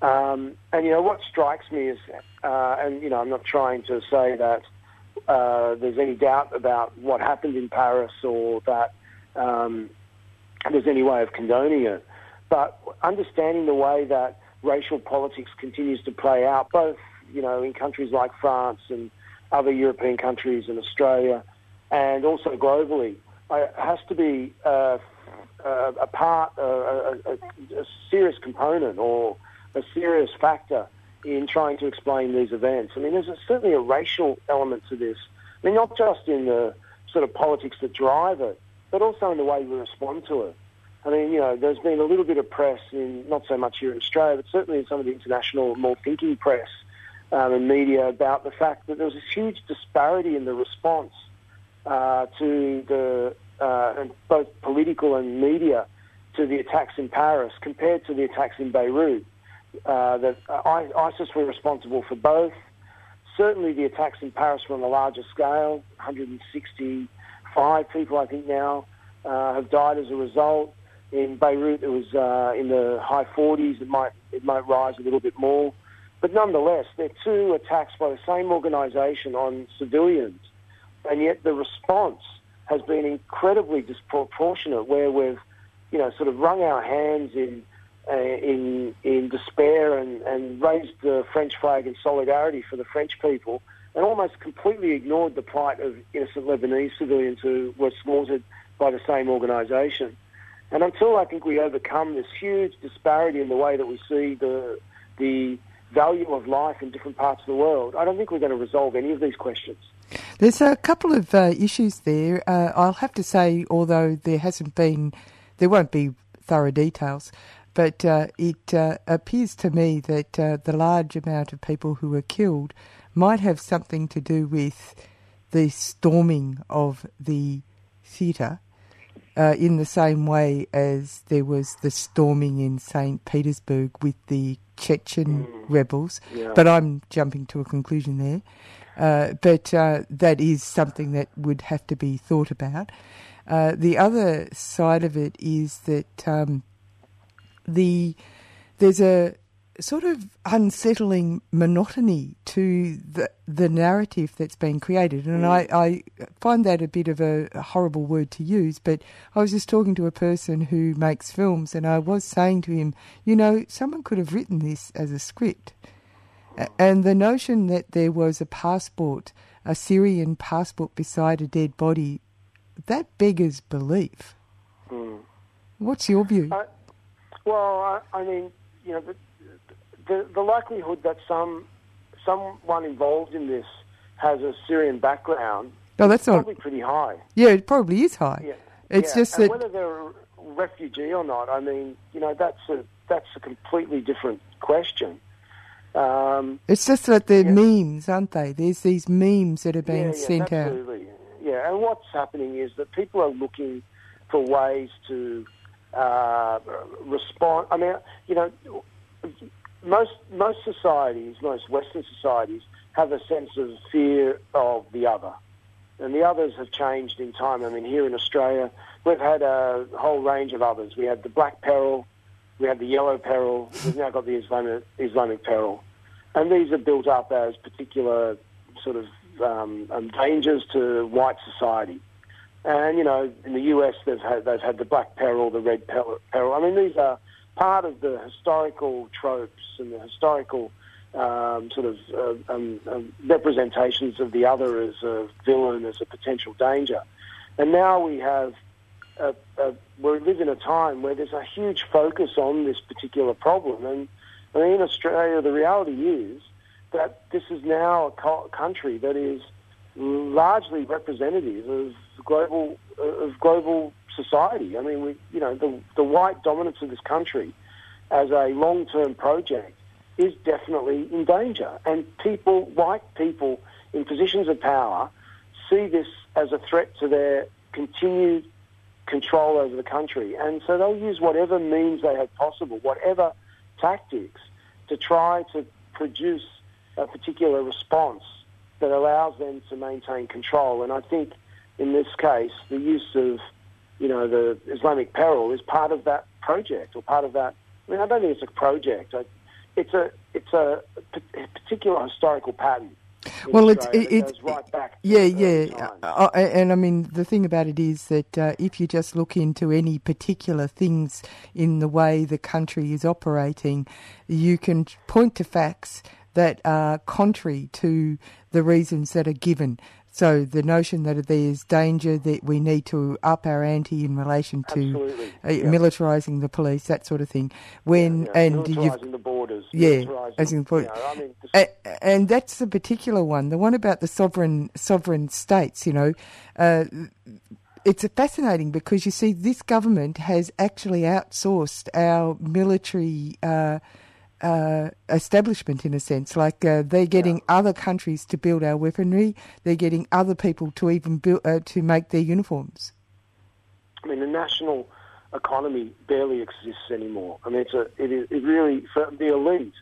Um, and you know what strikes me is, uh, and you know, I'm not trying to say that uh, there's any doubt about what happened in Paris or that um, there's any way of condoning it. But understanding the way that racial politics continues to play out, both you know in countries like France and other European countries and Australia, and also globally, uh, has to be uh, uh, a part, a, a, a, serious component or a serious factor in trying to explain these events. I mean, there's a, certainly a racial element to this. I mean, not just in the sort of politics that drive it, but also in the way we respond to it. I mean, you know, there's been a little bit of press in, not so much here in Australia, but certainly in some of the international, more thinking press um, and media about the fact that there was this huge disparity in the response uh, to the, uh, both political and media to the attacks in Paris compared to the attacks in Beirut. Uh, that ISIS were responsible for both. Certainly, the attacks in Paris were on a larger scale. 165 people, I think, now uh, have died as a result. In Beirut, it was uh, in the high 40s. It might it might rise a little bit more, but nonetheless, they're two attacks by the same organisation on civilians, and yet the response has been incredibly disproportionate. Where we've, you know, sort of wrung our hands in uh, in in despair and, and raised the French flag in solidarity for the French people, and almost completely ignored the plight of innocent Lebanese civilians who were slaughtered by the same organisation. And until I think we overcome this huge disparity in the way that we see the the value of life in different parts of the world, I don't think we're going to resolve any of these questions. There's a couple of uh, issues there. Uh, I'll have to say, although there hasn't been, there won't be thorough details, but uh, it uh, appears to me that uh, the large amount of people who were killed might have something to do with the storming of the theatre. Uh, in the same way as there was the storming in St. Petersburg with the Chechen mm. rebels, Yeah. but I'm jumping to a conclusion there. Uh, but uh, that is something that would have to be thought about. Uh, the other side of it is that um, the there's a sort of unsettling monotony to the the narrative that's been created, and Mm. I, I find that a bit of a, a horrible word to use. But I was just talking to a person who makes films, and I was saying to him, you know, someone could have written this as a script, and the notion that there was a passport, a Syrian passport beside a dead body, that beggars belief. Mm. What's your view? I, well, I, I mean, you know, the, the the likelihood that some someone involved in this has a Syrian background No, that's not- probably pretty high. Yeah, it probably is high. Yeah, It's yeah. just and that whether they're a refugee or not, I mean, you know, that's a that's a completely different question. Um, It's just that they're memes, aren't they? There's these memes that are being yeah, yeah, sent out. absolutely. Yeah, and what's happening is that people are looking for ways to uh, respond. I mean, you know, most most societies, most Western societies, have a sense of fear of the other, and the others have changed in time. I mean, here in Australia, we've had a whole range of others. We had the black peril, we had the yellow peril. We've now got the Islamic Islamic peril, and these are built up as particular sort of um, um, dangers to white society. And you know, in the US, they've had they've had the black peril, the red peril. peril. I mean, these are part of the historical tropes and the historical um, sort of uh, um, um, representations of the other as a villain, as a potential danger. And now we have a, a, we live in a time where there's a huge focus on this particular problem. And I mean, in Australia, the reality is that this is now a co- country that is largely representative of global of global society. I mean, we, you know, the the white dominance of this country as a long term project is definitely in danger, and people, white people in positions of power, see this as a threat to their continued control over the country, and so they'll use whatever means they have possible, whatever tactics, to try to produce a particular response that allows them to maintain control. And I think in this case, the use of, you know, the Islamic peril is part of that project or part of that. I mean, I don't think it's a project. It's a it's a, p- particular historical pattern. Well, it's it, it's right back. yeah, yeah, uh, uh, and I mean the thing about it is that uh, if you just look into any particular things in the way the country is operating, you can point to facts that are contrary to the reasons that are given. So the notion that there's danger that we need to up our ante in relation to uh, yeah. militarising the police, that sort of thing. When Yeah, and you've the borders. yeah, as in, you know, I mean, a- and that's the particular one. The one about the sovereign sovereign states. You know, uh, it's fascinating because you see this government has actually outsourced our military. Uh, uh, establishment in a sense, like uh, they're getting other countries to build our weaponry. They're getting other people to even build uh, to make their uniforms. I mean, the national economy barely exists anymore. I mean, it's a, it, is, it really, for the elite,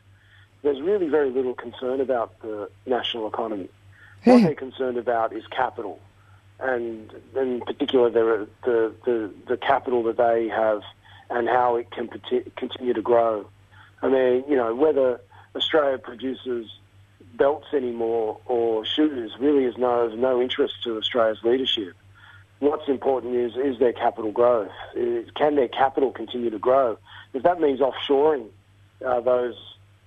there's really very little concern about the national economy. What they're concerned about is capital, and in particular, the, the, the, the capital that they have and how it can continue to grow. I mean, you know, whether Australia produces belts anymore or shooters really is no, of no interest to Australia's leadership. What's important is is their capital growth. Can their capital continue to grow? If that means offshoring uh, those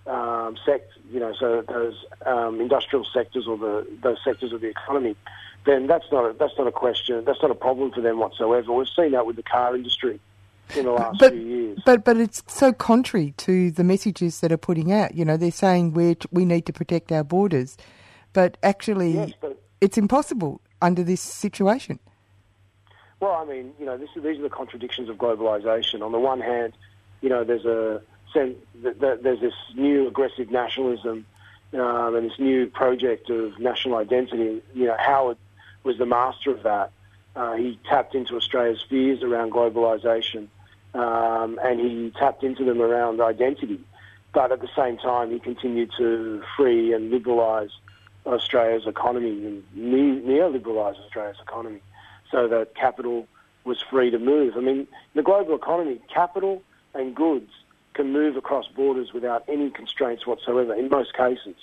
um, sect, you know, so those um, industrial sectors or the those sectors of the economy, then that's not a, that's not a question. That's not a problem for them whatsoever. We've seen that with the car industry in the last But few years. but but it's so contrary to the messages that are putting out. You know, they're saying we we need to protect our borders, but actually, Yes, but- it's impossible under this situation. Well, I mean, you know, this, these are the contradictions of globalization. On the one hand, you know, there's a sen- th- th- there's this new aggressive nationalism um, and this new project of national identity. You know, Howard was the master of that. Uh, he tapped into Australia's fears around globalization, um, and he tapped into them around identity. But at the same time, he continued to free and liberalise Australia's economy and ne- neoliberalise Australia's economy so that capital was free to move. I mean, the global economy, capital and goods can move across borders without any constraints whatsoever. In most cases,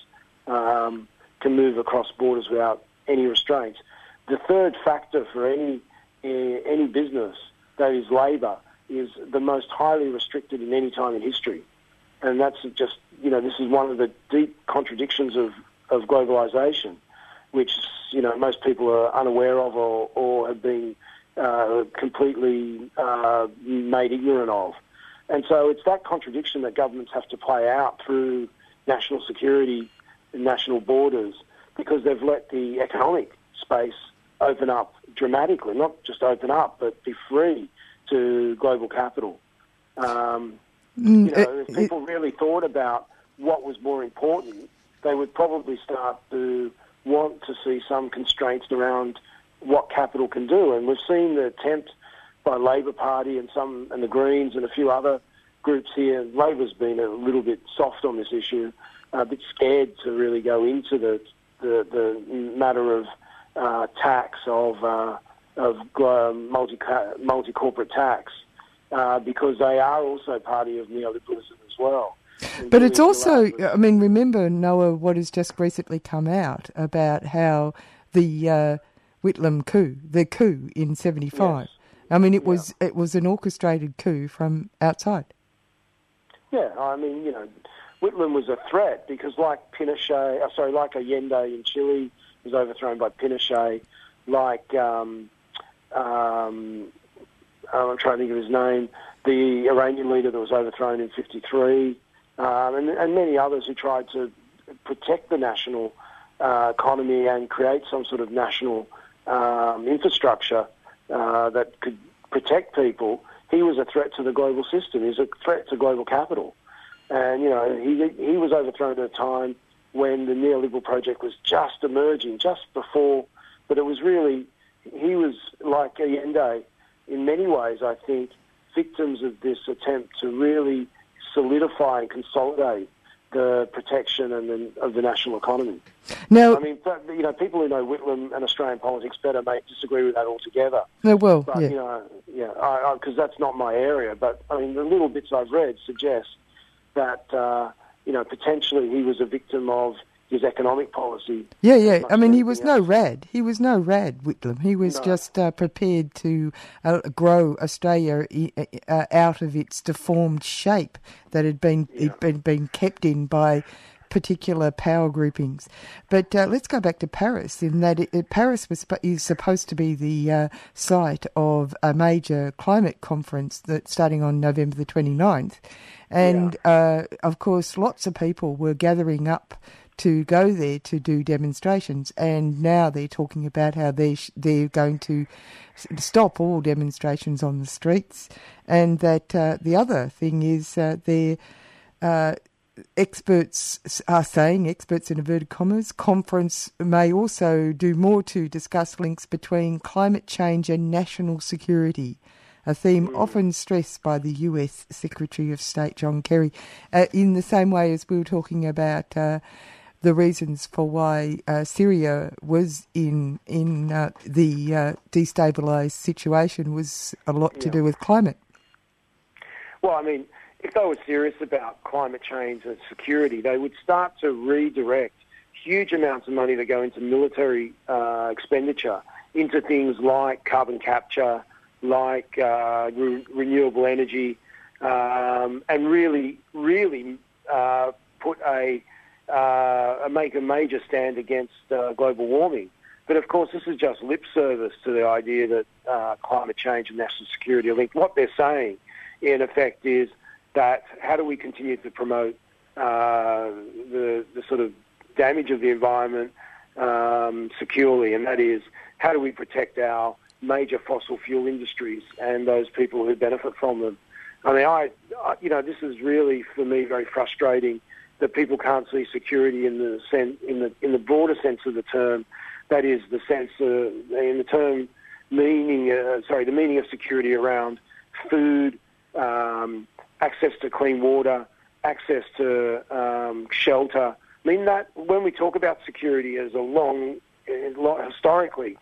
um, can move across borders without any restraints. The third factor for any eh, any business that is labour is the most highly restricted in any time in history, and that's just you know this is one of the deep contradictions of of globalisation, which you know most people are unaware of or, or have been uh, completely uh, made ignorant of. And so it's that contradiction that governments have to play out through national security and national borders because they've let the economic space open up dramatically, not just open up, but be free to global capital. Um, Mm, you know, if people really thought about what was more important, they would probably start to want to see some constraints around what capital can do. And we've seen the attempt by Labor Party and some and the Greens and a few other groups here. Labor's been a little bit soft on this issue, a bit scared to really go into the the, the matter of uh, tax of uh, of uh, multi multi corporate tax uh, because they are also party of neoliberalism as well. But it's also, I mean, remember, Noah, what has just recently come out about how the uh, Whitlam coup, the coup in 75, I mean, it was it was an orchestrated coup from outside. Yeah, I mean, you know, Whitlam was a threat because, like Pinochet, uh, sorry, like Allende in Chile was overthrown by Pinochet, like um, um, I'm trying to think of his name, the Iranian leader that was overthrown in '53, um, and, and many others who tried to protect the national uh, economy and create some sort of national um, infrastructure uh, that could protect people. He was a threat to the global system. He was a threat to global capital. And, you know, he, he was overthrown at a time when the neoliberal project was just emerging, just before, but it was really, he was like Allende in many ways, I think, victims of this attempt to really solidify and consolidate the protection and the, of the national economy. No, I mean, but, you know, people who know Whitlam and Australian politics better may disagree with that altogether. No, will, But, yeah. you know, yeah, because that's not my area. But, I mean, the little bits I've read suggest that, uh, you know, potentially he was a victim of his economic policy. Yeah, yeah. I mean, he was anything no rad. He was no rad, Whitlam. He was No. just uh, prepared to uh, grow Australia uh, out of its deformed shape that had been it been, been kept in by particular power groupings. But uh, let's go back to Paris. In that it, Paris was is supposed to be the uh, site of a major climate conference that starting on November the 29th. and uh, of course, lots of people were gathering up to go there to do demonstrations, and now they're talking about how they sh- they're going to s- stop all demonstrations on the streets, and that uh, the other thing is uh, they're uh, experts are saying, experts in inverted commas, conference may also do more to discuss links between climate change and national security, a theme often stressed by the US Secretary of State John Kerry, uh, in the same way as we were talking about. Uh, the reasons for why uh, Syria was in in uh, the uh, destabilised situation was a lot to do with climate. Well, I mean, if they were serious about climate change and security, they would start to redirect huge amounts of money that go into military uh, expenditure into things like carbon capture, like uh, re- renewable energy, um, and really, really uh, put a uh, make a major stand against uh, global warming. But of course, this is just lip service to the idea that uh, climate change and national security are linked. What they're saying, in effect, is that how do we continue to promote uh, the, the sort of damage of the environment um, securely, and that is how do we protect our major fossil fuel industries and those people who benefit from them. I mean, I, I you know, this is really for me very frustrating that people can't see security in the sen- in the in the broader sense of the term. That is the sense uh, in the term meaning. Uh, sorry, the meaning of security around food, um, access to clean water, access to um, shelter. I mean that when we talk about security as a long, historically,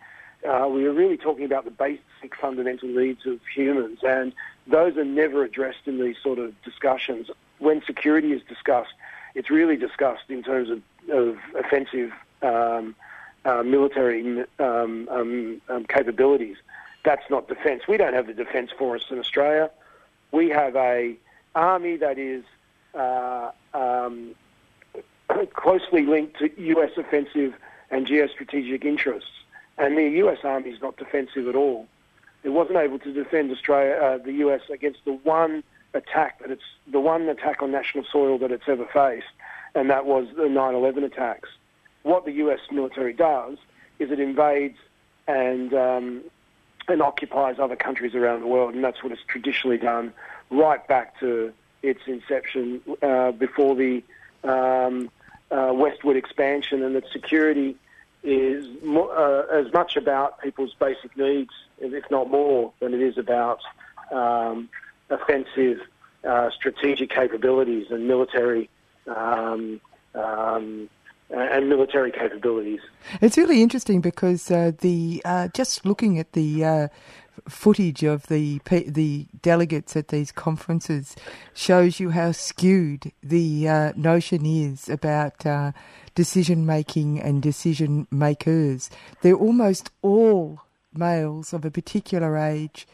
uh, we are really talking about the basic fundamental needs of humans, and those are never addressed in these sort of discussions. When security is discussed, it's really discussed in terms of, of offensive um, uh, military um, um, um, capabilities. That's not defence. We don't have the defence force in Australia. We have a army that is uh, um, closely linked to U.S. offensive and geostrategic interests, and the U.S. Army is not defensive at all. It wasn't able to defend Australia, uh, the U.S. against the one attack that it's the one attack on national soil that it's ever faced, and that was the 9/11 attacks. What the U.S. military does is it invades and um, and occupies other countries around the world, and that's what it's traditionally done right back to its inception uh, before the um, uh, westward expansion, and that security is mo uh, as much about people's basic needs, if not more, than it is about um, offensive uh, strategic capabilities and military um, um, and military capabilities. It's really interesting because uh, the uh, just looking at the uh, footage of the the delegates at these conferences shows you how skewed the uh, notion is about uh, decision making and decision makers. They're almost all males of a particular age.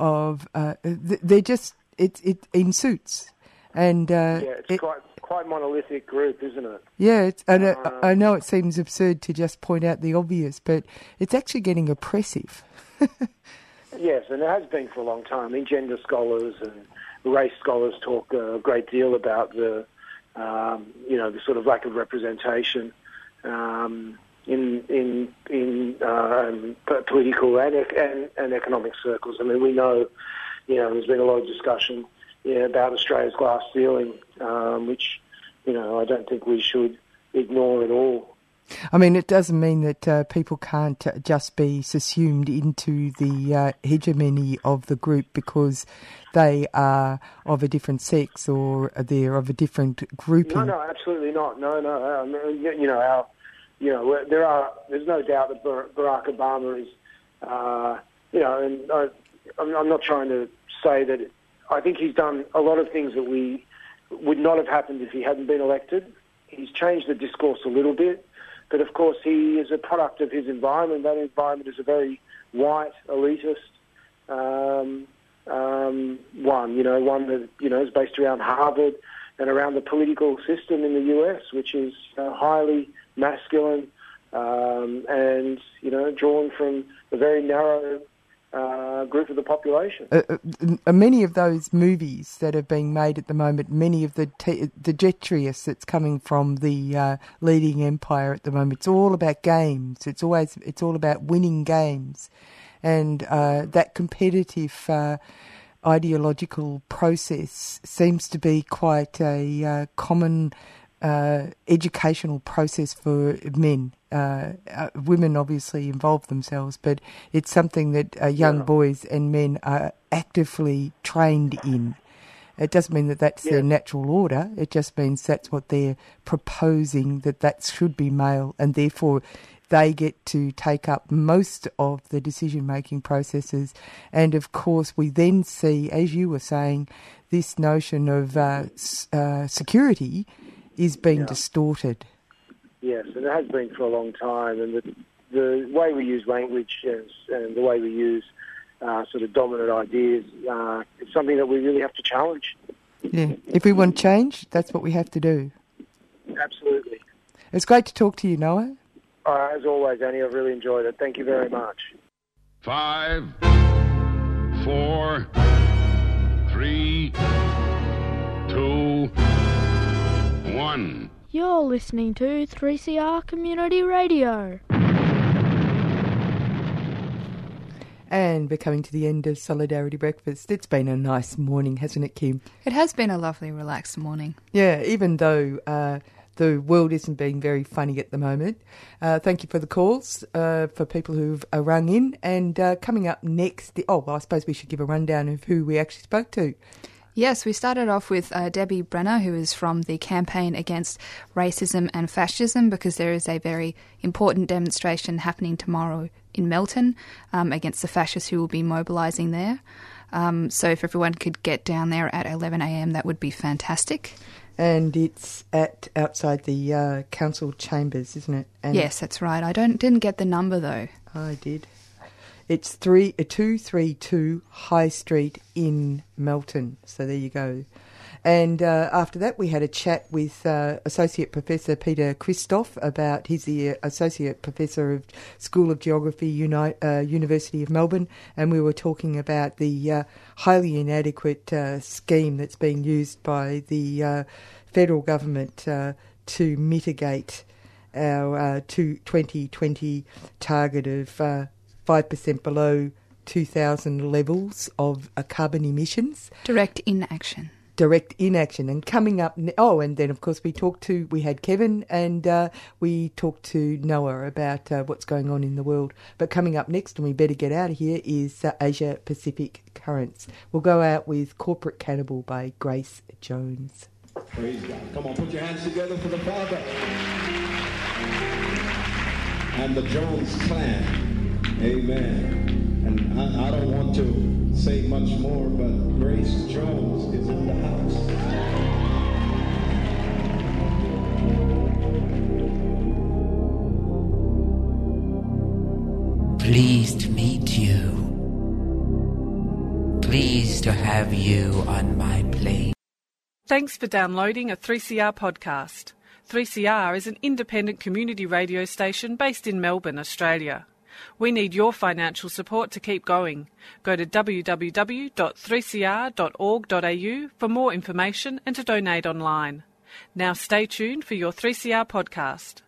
Of uh, they're just it's it in suits, and yeah, it's it, quite quite monolithic group, isn't it? Yeah, it's, and um, I know it seems absurd to just point out the obvious, but it's actually getting oppressive. yes, and it has been for a long time. I mean, gender scholars and race scholars talk a great deal about the, um, you know, the sort of lack of representation um, in in in um, political and, and and economic circles. I mean, we know, you know, there's been a lot of discussion yeah, about Australia's glass ceiling, um, which you know I don't think we should ignore at all. I mean, it doesn't mean that uh, people can't uh, just be subsumed into the uh, hegemony of the group because they are of a different sex or they're of a different grouping. No, no, absolutely not. No, no. Um, you know, our, you know, there are. There's no doubt that Barack Obama is, uh, you know, and I, I'm not trying to say that I think he's done a lot of things that we would not have happened if he hadn't been elected. He's changed the discourse a little bit, but of course he is a product of his environment. That environment is a very white, elitist um, um, one. You know, one that you know is based around Harvard and around the political system in the U.S., which is uh, highly masculine um, and you know drawn from a very narrow uh, group of the population. Uh, uh, many of those movies that are being made at the moment, many of the te- the detritus that's coming from the uh, leading empire at the moment, it's all about games. It's always it's all about winning games, and uh, that competitive. Uh, ideological process seems to be quite a common educational process for men uh, uh, women obviously involve themselves, but it's something that uh, young yeah. boys and men are actively trained in. It doesn't mean that that's yeah. their natural order. It just means that's what they're proposing that that should be male, and therefore they get to take up most of the decision making processes. And of course, we then see, as you were saying, this notion of uh, uh, security is being yeah. distorted. Yes, and it has been for a long time. And the, the way we use language and, and the way we use uh, sort of dominant ideas uh, is something that we really have to challenge. Yeah, if we want change, that's what we have to do. Absolutely. It's great to talk to you, Noah. Uh, as always, Annie, I've really enjoyed it. Thank you very much. Five, four, three, two, one. You're listening to 3CR Community Radio. And we're coming to the end of Solidarity Breakfast. It's been a nice morning, hasn't it, Kim? It has been a lovely, relaxed morning. Yeah, even though uh, the world isn't being very funny at the moment. Uh, thank you for the calls uh, for people who've uh, rung in. And uh, coming up next, oh, well, I suppose we should give a rundown of who we actually spoke to. Yes, we started off with uh, Debbie Brenner, who is from the Campaign Against Racism and Fascism, because there is a very important demonstration happening tomorrow in Melton um, against the fascists who will be mobilising there. Um, so if everyone could get down there at 11am, that would be fantastic. And it's at outside the uh, council chambers, isn't it? And yes, that's right. I don't didn't get the number though. I did. It's three uh, two three two High Street in Melton. So there you go. And uh, after that, we had a chat with uh, Associate Professor Peter Christoff about he's the uh, Associate Professor of School of Geography, Uni- uh, University of Melbourne, and we were talking about the uh, highly inadequate scheme that's being used by the federal government to mitigate our uh, to 2020 target of 5% below 2000 levels of uh, carbon emissions. Direct inaction. Direct inaction. And coming up, oh, and then of course we talked to, we had Kevin and uh, we talked to Noah about uh, what's going on in the world. But coming up next, and we better get out of here, is uh, Asia Pacific Currents. We'll go out with Corporate Cannibal by Grace Jones. Praise God. Come on, put your hands together for the Father and the Jones clan. Amen. And I, I don't want to say much more, but Grace Jones is in the house. Pleased to meet you. Pleased to have you on my plane. Thanks for downloading a 3CR podcast. 3CR is an independent community radio station based in Melbourne, Australia. We need your financial support to keep going. Go to www.3cr.org.au for more information and to donate online. Now stay tuned for your 3CR podcast.